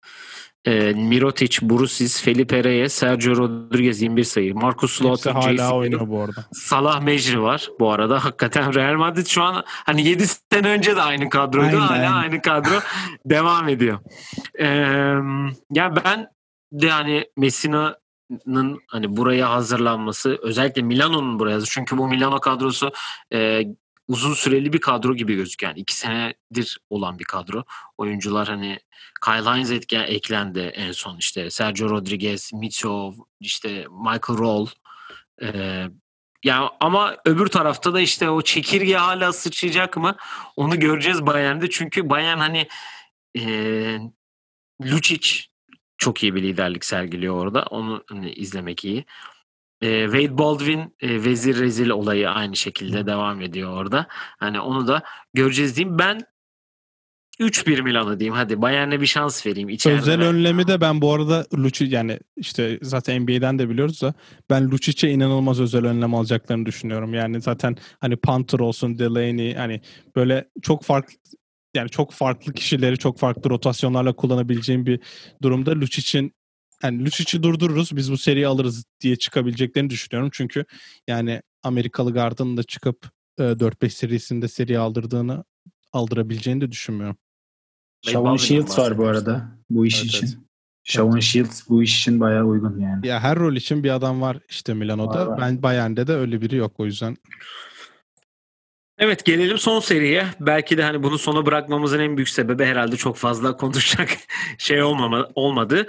e, Mirotic, Brusis, Felipe Reyes, Sergio Rodriguez 21 sayı. Marcus Slaughter, hala Jason oynuyor bu arada. Salah Mecri var bu arada. Hakikaten Real Madrid şu an hani 7 sene önce de aynı kadroydu. Aynen. Hala aynı kadro <laughs> devam ediyor. Ee, ya ben de hani Messina'nın hani buraya hazırlanması özellikle Milano'nun buraya çünkü bu Milano kadrosu e, uzun süreli bir kadro gibi gözüküyor. Yani iki senedir olan bir kadro. Oyuncular hani Kyle Hines etken eklendi en son işte. Sergio Rodriguez, Mitchell, işte Michael Roll. Ee, yani ama öbür tarafta da işte o çekirge hala sıçrayacak mı? Onu göreceğiz Bayern'de. Çünkü Bayern hani e, Lucic çok iyi bir liderlik sergiliyor orada. Onu hani, izlemek iyi. E, Wade Baldwin e, vezir rezil olayı aynı şekilde devam ediyor orada. Hani onu da göreceğiz diyeyim. Ben 3-1 Milan'ı diyeyim. Hadi Bayern'e bir şans vereyim. İçeride Özel önlemi de ben bu arada Lucic yani işte zaten NBA'den de biliyoruz da ben Lucic'e inanılmaz özel önlem alacaklarını düşünüyorum. Yani zaten hani Panther olsun, Delaney hani böyle çok farklı yani çok farklı kişileri çok farklı rotasyonlarla kullanabileceğim bir durumda Lucic'in yani Lucic'i durdururuz biz bu seriyi alırız diye çıkabileceklerini düşünüyorum. Çünkü yani Amerikalı Gard'ın da çıkıp e, 4-5 serisinde seri aldırdığını aldırabileceğini de düşünmüyorum. Shawn Shields var bu arada bu iş evet, için. Evet. Shawn Shields bu iş için bayağı uygun yani. Ya her rol için bir adam var işte Milano'da. Var, var. Ben Bayern'de de öyle biri yok o yüzden. Evet gelelim son seriye. Belki de hani bunu sona bırakmamızın en büyük sebebi herhalde çok fazla konuşacak <laughs> şey olmama, olmadı.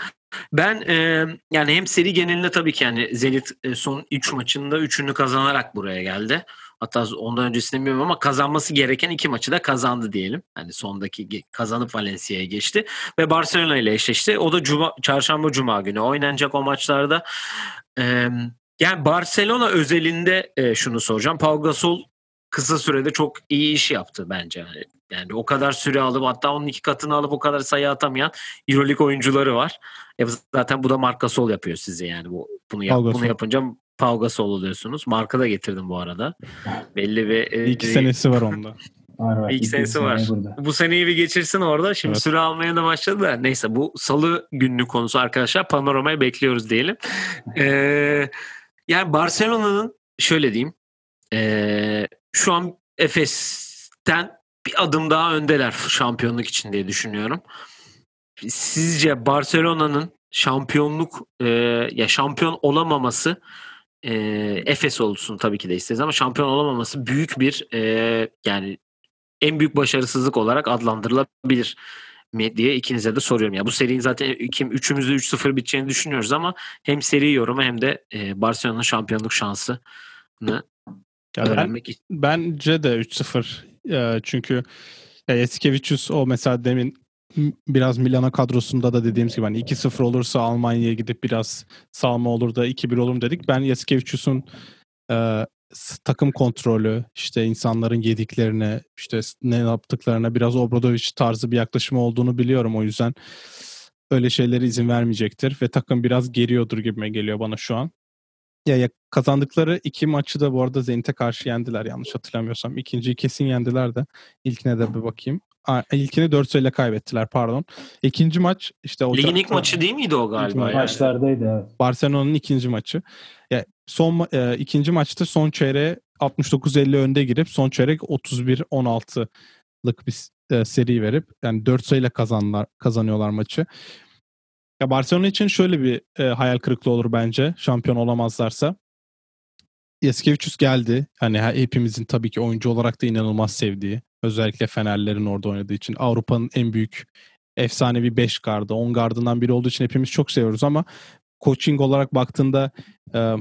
Ben e, yani hem seri genelinde tabii ki yani Zenit e, son 3 maçında 3'ünü kazanarak buraya geldi. Hatta ondan öncesini bilmiyorum ama kazanması gereken iki maçı da kazandı diyelim. Hani sondaki kazanıp Valencia'ya geçti ve Barcelona ile eşleşti. O da cuma, çarşamba cuma günü oynanacak o maçlarda. E, Yani Barcelona özelinde e, şunu soracağım. Pau Gasol kısa sürede çok iyi iş yaptı bence. Yani, yani o kadar süre alıp hatta onun iki katını alıp o kadar sayı atamayan EuroLeague oyuncuları var. E, zaten bu da Marc Gasol yapıyor size yani bu bunu yap, bunu yapınca Pau Gasol oluyorsunuz. Marka da getirdim bu arada. Belli bir e, iki senesi var onda. <laughs> Var var. İlk senesi var. Burada. Bu seneyi bir geçirsin orada. Şimdi evet. süre almaya da başladı da. Neyse bu salı günlük konusu arkadaşlar. Panorama'yı bekliyoruz diyelim. ee, <laughs> yani Barcelona'nın şöyle diyeyim. Ee, şu an Efes'ten bir adım daha öndeler şampiyonluk için diye düşünüyorum. Sizce Barcelona'nın şampiyonluk e, ya şampiyon olamaması e, Efes olsun tabii ki de isteriz ama şampiyon olamaması büyük bir e, yani en büyük başarısızlık olarak adlandırılabilir mi diye ikinize de soruyorum. Ya bu serinin zaten kim üçümüzde 3-0 biteceğini düşünüyoruz ama hem seri yorumu hem de e, Barcelona'nın şampiyonluk şansını ya öğrenmek ben, için. Bence de 3-0. E, çünkü ya Eskevicius o mesela demin biraz Milana kadrosunda da dediğimiz gibi hani 2-0 olursa Almanya'ya gidip biraz salma olur da 2-1 olur dedik. Ben Yaskevicius'un e, takım kontrolü, işte insanların yediklerine, işte ne yaptıklarına biraz Obradoviç tarzı bir yaklaşım olduğunu biliyorum. O yüzden öyle şeylere izin vermeyecektir ve takım biraz geriyordur gibime geliyor bana şu an. Ya, ya kazandıkları iki maçı da bu arada Zenit'e karşı yendiler yanlış hatırlamıyorsam. İkinciyi kesin yendiler de. İlkine de bir bakayım. İlkini 4 sayıyla kaybettiler pardon. İkinci maç işte o Ligin ilk maçı değil miydi o galiba? Yani? Maçlardaydı evet. Barcelona'nın ikinci maçı. Ya son e, ikinci maçta son çeyreğe 69-50 önde girip son çeyrek 31-16'lık bir e, seri verip yani 4 sayıyla kazanlar kazanıyorlar maçı. Ya Barcelona için şöyle bir e, hayal kırıklığı olur bence şampiyon olamazlarsa. Yaskevicius geldi. Hani hepimizin tabii ki oyuncu olarak da inanılmaz sevdiği. Özellikle Fenerlerin orada oynadığı için. Avrupa'nın en büyük efsanevi 5 gardı, 10 gardından biri olduğu için hepimiz çok seviyoruz ama coaching olarak baktığında e,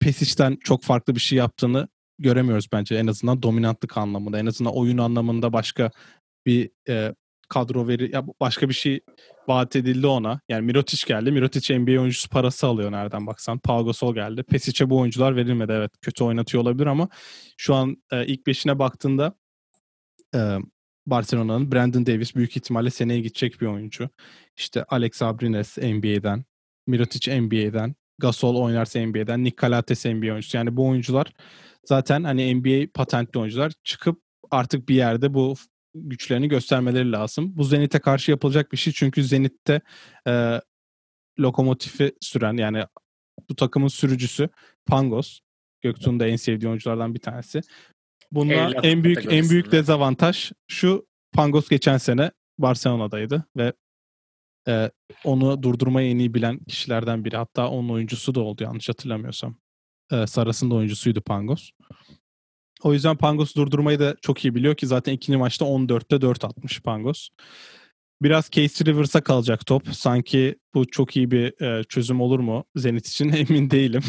Pesic'ten çok farklı bir şey yaptığını göremiyoruz bence. En azından dominantlık anlamında. En azından oyun anlamında başka bir e, kadro veri ya başka bir şey vaat edildi ona. Yani Mirotic geldi. Mirotic NBA oyuncusu parası alıyor nereden baksan. Pau Gasol geldi. Pesic'e bu oyuncular verilmedi. Evet kötü oynatıyor olabilir ama şu an e, ilk beşine baktığında e, Barcelona'nın Brandon Davis büyük ihtimalle seneye gidecek bir oyuncu. İşte Alex Abrines NBA'den, Mirotic NBA'den, Gasol oynarsa NBA'den, Nick Calates NBA oyuncusu. Yani bu oyuncular zaten hani NBA patentli oyuncular çıkıp artık bir yerde bu güçlerini göstermeleri lazım. Bu Zenit'e karşı yapılacak bir şey çünkü Zenit'te e, lokomotifi süren yani bu takımın sürücüsü Pangos. Göktuğ'un da en sevdiği oyunculardan bir tanesi. Bunda en büyük en büyük dezavantaj şu Pangos geçen sene Barcelona'daydı ve e, onu durdurmayı en iyi bilen kişilerden biri. Hatta onun oyuncusu da oldu yanlış hatırlamıyorsam. E, Saras'ın da oyuncusuydu Pangos. O yüzden Pangos durdurmayı da çok iyi biliyor ki zaten ikinci maçta 14'te 4 atmış Pangos. Biraz Casey Rivers'a kalacak top. Sanki bu çok iyi bir e, çözüm olur mu Zenit için <laughs> emin değilim.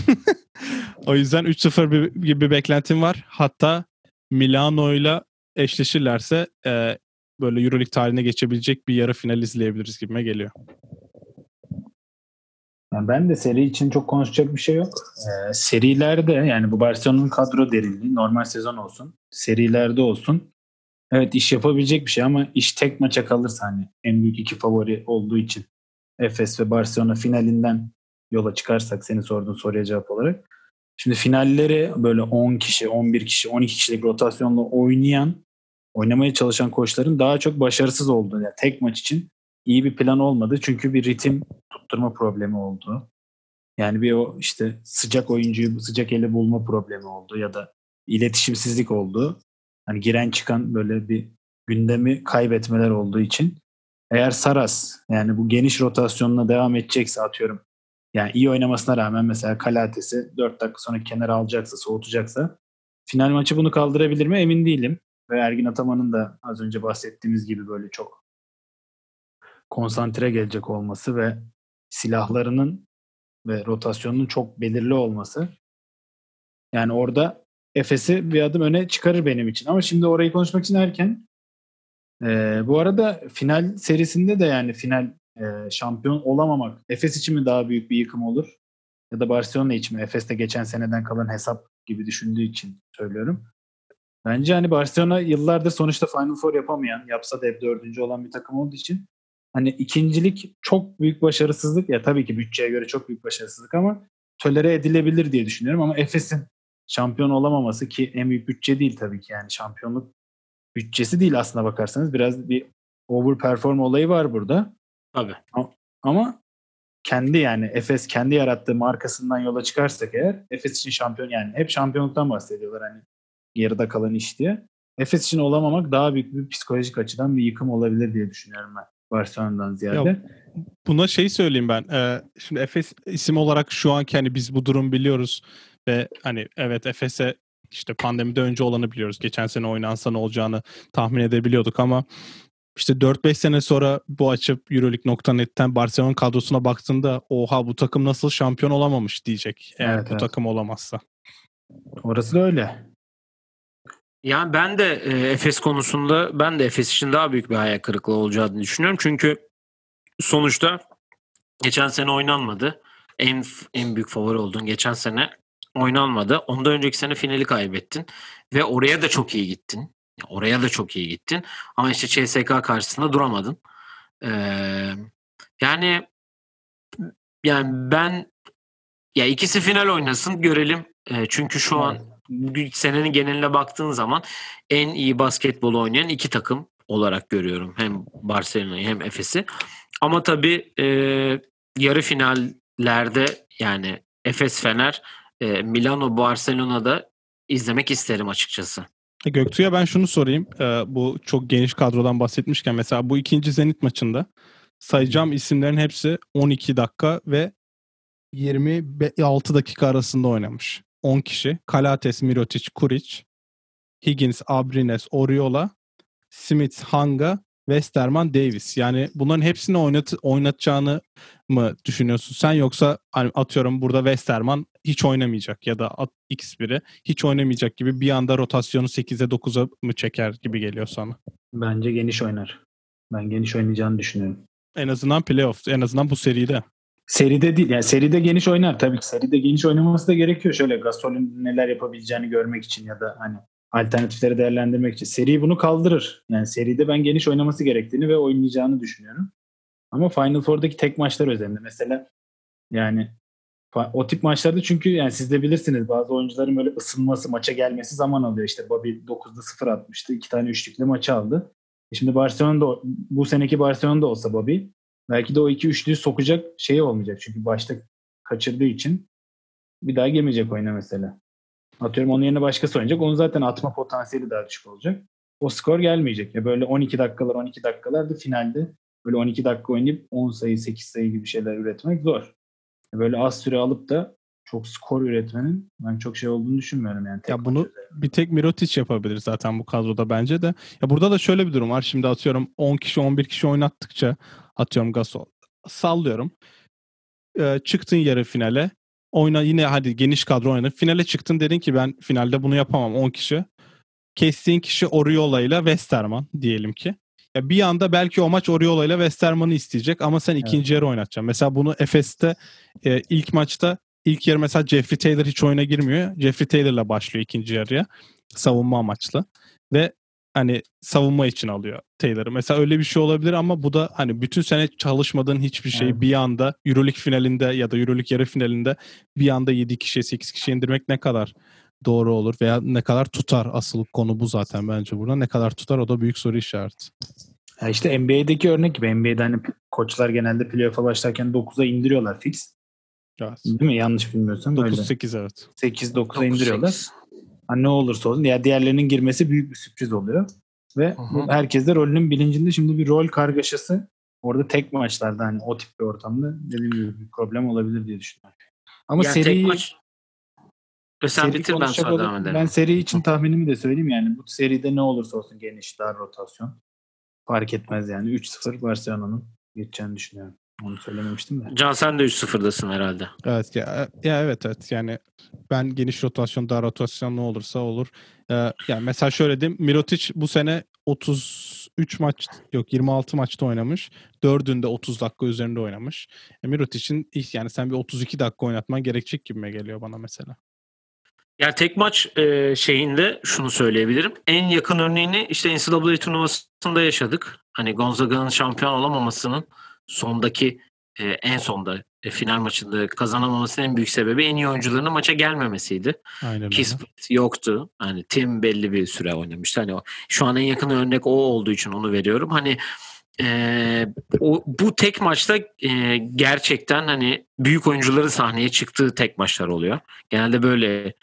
<laughs> o yüzden 3-0 gibi bir beklentim var. Hatta Milano'yla eşleşirlerse e, böyle Euroleague tarihine geçebilecek bir yarı final izleyebiliriz gibime geliyor. Yani ben de seri için çok konuşacak bir şey yok. Ee, serilerde yani bu Barcelona'nın kadro derinliği normal sezon olsun, serilerde olsun. Evet iş yapabilecek bir şey ama iş tek maça kalırsa hani en büyük iki favori olduğu için Efes ve Barcelona finalinden yola çıkarsak seni sorduğun soruya cevap olarak. Şimdi finalleri böyle 10 kişi, 11 kişi, 12 kişilik rotasyonla oynayan, oynamaya çalışan koçların daha çok başarısız olduğu. Yani tek maç için iyi bir plan olmadı. Çünkü bir ritim tutturma problemi oldu. Yani bir o işte sıcak oyuncuyu sıcak eli bulma problemi oldu ya da iletişimsizlik oldu. Hani giren çıkan böyle bir gündemi kaybetmeler olduğu için eğer Saras yani bu geniş rotasyonuna devam edecekse atıyorum yani iyi oynamasına rağmen mesela Kalates'i 4 dakika sonra kenara alacaksa, soğutacaksa final maçı bunu kaldırabilir mi emin değilim. Ve Ergin Ataman'ın da az önce bahsettiğimiz gibi böyle çok konsantre gelecek olması ve silahlarının ve rotasyonunun çok belirli olması. Yani orada Efes'i bir adım öne çıkarır benim için. Ama şimdi orayı konuşmak için erken. Ee, bu arada final serisinde de yani final e, şampiyon olamamak Efes için mi daha büyük bir yıkım olur? ya da Barcelona için mi? Efes'te geçen seneden kalan hesap gibi düşündüğü için söylüyorum. Bence hani Barcelona yıllardır sonuçta Final Four yapamayan, yapsa da hep dördüncü olan bir takım olduğu için hani ikincilik çok büyük başarısızlık ya tabii ki bütçeye göre çok büyük başarısızlık ama tölere edilebilir diye düşünüyorum ama Efes'in şampiyon olamaması ki en büyük bütçe değil tabii ki yani şampiyonluk bütçesi değil aslına bakarsanız biraz bir overperform olayı var burada. Tabii. Ama kendi yani Efes kendi yarattığı markasından yola çıkarsak eğer Efes için şampiyon yani hep şampiyonluktan bahsediyorlar hani yarıda kalan iş diye. Efes için olamamak daha büyük bir psikolojik açıdan bir yıkım olabilir diye düşünüyorum ben Barcelona'dan ziyade. Ya, buna şey söyleyeyim ben. Ee, şimdi Efes isim olarak şu anki hani biz bu durum biliyoruz ve hani evet Efes'e işte pandemide önce olanı biliyoruz. Geçen sene oynansa ne olacağını tahmin edebiliyorduk ama işte 4-5 sene sonra bu açıp Euroleague.net'ten Barcelona kadrosuna baktığında oha bu takım nasıl şampiyon olamamış diyecek eğer evet, bu evet. takım olamazsa. Orası da öyle. Yani ben de e, Efes konusunda ben de Efes için daha büyük bir hayal kırıklığı olacağını düşünüyorum. Çünkü sonuçta geçen sene oynanmadı. En en büyük favori olduğun geçen sene oynanmadı. Ondan önceki sene finali kaybettin ve oraya da çok iyi gittin. Oraya da çok iyi gittin. Ama işte CSK karşısında duramadın. Ee, yani yani ben ya ikisi final oynasın görelim. E, çünkü şu an senenin geneline baktığın zaman en iyi basketbol oynayan iki takım olarak görüyorum. Hem Barcelona'yı hem Efes'i. Ama tabii e, yarı finallerde yani Efes Fener, e, Milano Barcelona'da izlemek isterim açıkçası. Göktuğ'a ben şunu sorayım. Ee, bu çok geniş kadrodan bahsetmişken mesela bu ikinci Zenit maçında sayacağım isimlerin hepsi 12 dakika ve 26 dakika arasında oynamış. 10 kişi. Kalates, Mirotic, Kuric, Higgins, Abrines, Oriola, Smith, Hanga, Westerman, Davis. Yani bunların hepsini oynat oynatacağını mı düşünüyorsun sen yoksa hani atıyorum burada Westerman hiç oynamayacak ya da X biri hiç oynamayacak gibi bir anda rotasyonu 8'e 9'a mı çeker gibi geliyor sana? Bence geniş oynar. Ben geniş oynayacağını düşünüyorum. En azından playoff, en azından bu seride. Seride değil. Yani seride geniş oynar tabii ki. Seride geniş oynaması da gerekiyor. Şöyle Gasol'ün neler yapabileceğini görmek için ya da hani alternatifleri değerlendirmek için. Seri bunu kaldırır. Yani seride ben geniş oynaması gerektiğini ve oynayacağını düşünüyorum. Ama Final Four'daki tek maçlar özelinde. Mesela yani o tip maçlarda çünkü yani siz de bilirsiniz bazı oyuncuların böyle ısınması, maça gelmesi zaman alıyor. İşte Bobby 9'da 0 atmıştı. iki tane üçlükle maçı aldı. E şimdi Barcelona'da bu seneki Barcelona'da olsa Bobby belki de o iki üçlüyü sokacak şey olmayacak. Çünkü başta kaçırdığı için bir daha gemeyecek oyuna mesela. Atıyorum onun yerine başkası oynayacak. Onun zaten atma potansiyeli daha düşük olacak. O skor gelmeyecek. Ya böyle 12 dakikalar 12 dakikalar da finalde böyle 12 dakika oynayıp 10 sayı 8 sayı gibi şeyler üretmek zor. Böyle az süre alıp da çok skor üretmenin ben çok şey olduğunu düşünmüyorum yani. Ya bunu üzerinde. bir tek Mirotic yapabilir zaten bu kadroda bence de. Ya burada da şöyle bir durum var. Şimdi atıyorum 10 kişi 11 kişi oynattıkça atıyorum Gasol sallıyorum. Ee, çıktın yarı finale. Oyna yine hadi geniş kadro oynadın. Finale çıktın dedin ki ben finalde bunu yapamam 10 kişi. Kestiğin kişi Oriola ile Westerman diyelim ki. Ya bir anda belki o maç Oriola ile Westerman'ı isteyecek ama sen ikinci evet. yarı oynatacaksın. Mesela bunu Efes'te e, ilk maçta ilk yarı mesela Jeffrey Taylor hiç oyuna girmiyor. Jeffrey Taylor'la başlıyor ikinci yarıya savunma amaçlı. Ve hani savunma için alıyor Taylor'ı. Mesela öyle bir şey olabilir ama bu da hani bütün sene çalışmadığın hiçbir şey evet. bir anda Euroleague finalinde ya da Euroleague yarı finalinde bir anda 7 kişiye 8 kişiye indirmek ne kadar doğru olur veya ne kadar tutar asıl konu bu zaten bence burada. Ne kadar tutar o da büyük soru işareti. Ya işte NBA'deki örnek gibi. NBA'de hani koçlar genelde playoff'a başlarken 9'a indiriyorlar fix. Evet. Değil mi? Yanlış bilmiyorsam 9-8 evet. 8-9'a indiriyorlar. Hani ne olursa olsun. Ya diğerlerinin girmesi büyük bir sürpriz oluyor. Ve Aha. herkes de rolünün bilincinde şimdi bir rol kargaşası orada tek maçlarda hani o tip bir ortamda dediğim gibi bir problem olabilir diye düşünüyorum. Ama yani seri tek maç sen bitir ben sonra devam ederim. Ben seri için tahminimi de söyleyeyim yani. Bu seride ne olursa olsun geniş, dar rotasyon. Fark etmez yani. 3-0 Barcelona'nın geçeceğini düşünüyorum. Onu söylememiştim de. Can sen de 3-0'dasın herhalde. Evet ya, ya evet evet yani ben geniş rotasyon dar rotasyon ne olursa olur. Ee, yani mesela şöyle diyeyim Mirotic bu sene 30 3 maç yok 26 maçta oynamış. 4'ünde 30 dakika üzerinde oynamış. E, için yani sen bir 32 dakika oynatman gerekecek gibi mi geliyor bana mesela. Ya tek maç e, şeyinde şunu söyleyebilirim. En yakın örneğini işte NCAA turnuvasında yaşadık. Hani Gonzaga'nın şampiyon olamamasının sondaki e, en sonda e, final maçında kazanamamasının en büyük sebebi en iyi oyuncularının maça gelmemesiydi. Aynen Kiss yoktu. Hani Tim belli bir süre oynamıştı. Hani o, şu an en yakın örnek o olduğu için onu veriyorum. Hani e, o, bu tek maçta e, gerçekten hani büyük oyuncuların sahneye çıktığı tek maçlar oluyor. Genelde böyle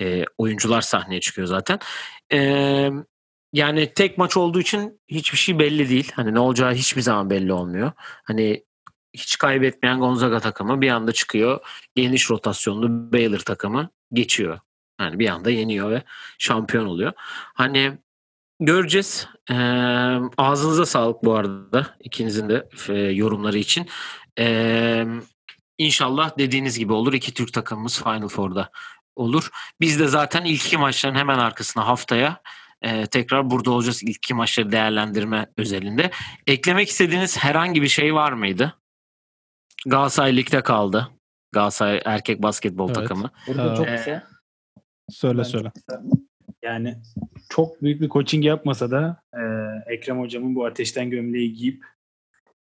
e, oyuncular sahneye çıkıyor zaten. E, yani tek maç olduğu için hiçbir şey belli değil. Hani ne olacağı hiçbir zaman belli olmuyor. Hani hiç kaybetmeyen Gonzaga takımı bir anda çıkıyor. Geniş rotasyonlu Baylor takımı geçiyor. Yani bir anda yeniyor ve şampiyon oluyor. Hani göreceğiz. Ee, ağzınıza sağlık bu arada ikinizin de e, yorumları için. Ee, inşallah dediğiniz gibi olur. İki Türk takımımız Final Four'da olur. Biz de zaten ilk iki maçların hemen arkasına haftaya e, tekrar burada olacağız ilk iki maçları değerlendirme özelinde. Eklemek istediğiniz herhangi bir şey var mıydı? Galatasaray ligde kaldı. Galatasaray erkek basketbol evet. takımı. Burada ee, çok kısa. Söyle ben söyle. Yani çok büyük bir coaching yapmasa da e, Ekrem hocamın bu ateşten gömleği giyip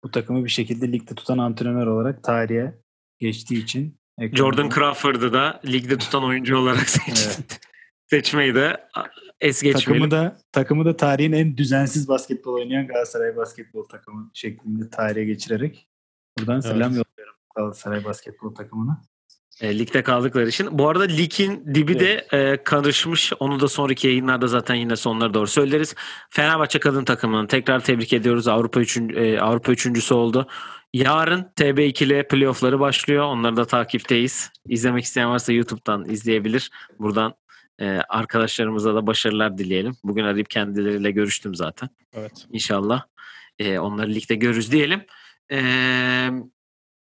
bu takımı bir şekilde ligde tutan antrenör olarak tarihe geçtiği için Ekrem Jordan. Crawford'ı da ligde tutan oyuncu olarak seç evet. Seçmeyi de es geçmeyelim. Takımı da, takımı da tarihin en düzensiz basketbol oynayan Galatasaray basketbol takımı şeklinde tarihe geçirerek buradan evet. selam yolluyorum Galatasaray basketbol takımına. E, ligde kaldıkları için. Bu arada ligin dibi evet. de e, karışmış. Onu da sonraki yayınlarda zaten yine sonlara doğru söyleriz. Fenerbahçe kadın takımını tekrar tebrik ediyoruz. Avrupa üçün, e, Avrupa üçüncüsü oldu. Yarın TB2 ile playoff'ları başlıyor. Onları da takipteyiz. İzlemek isteyen varsa YouTube'dan izleyebilir. Buradan e, arkadaşlarımıza da başarılar dileyelim. Bugün arayıp kendileriyle görüştüm zaten. Evet. İnşallah e, onları ligde görürüz diyelim. E,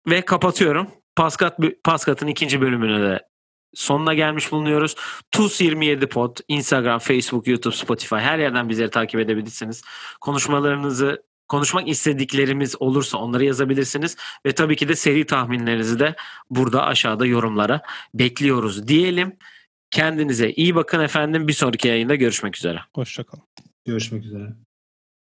ve kapatıyorum. Paskat Paskat'ın ikinci bölümüne de sonuna gelmiş bulunuyoruz. TUS27 Pod, Instagram, Facebook, YouTube, Spotify her yerden bizleri takip edebilirsiniz. Konuşmalarınızı konuşmak istediklerimiz olursa onları yazabilirsiniz ve tabii ki de seri tahminlerinizi de burada aşağıda yorumlara bekliyoruz diyelim. Kendinize iyi bakın efendim. Bir sonraki yayında görüşmek üzere. Hoşçakalın. Görüşmek üzere.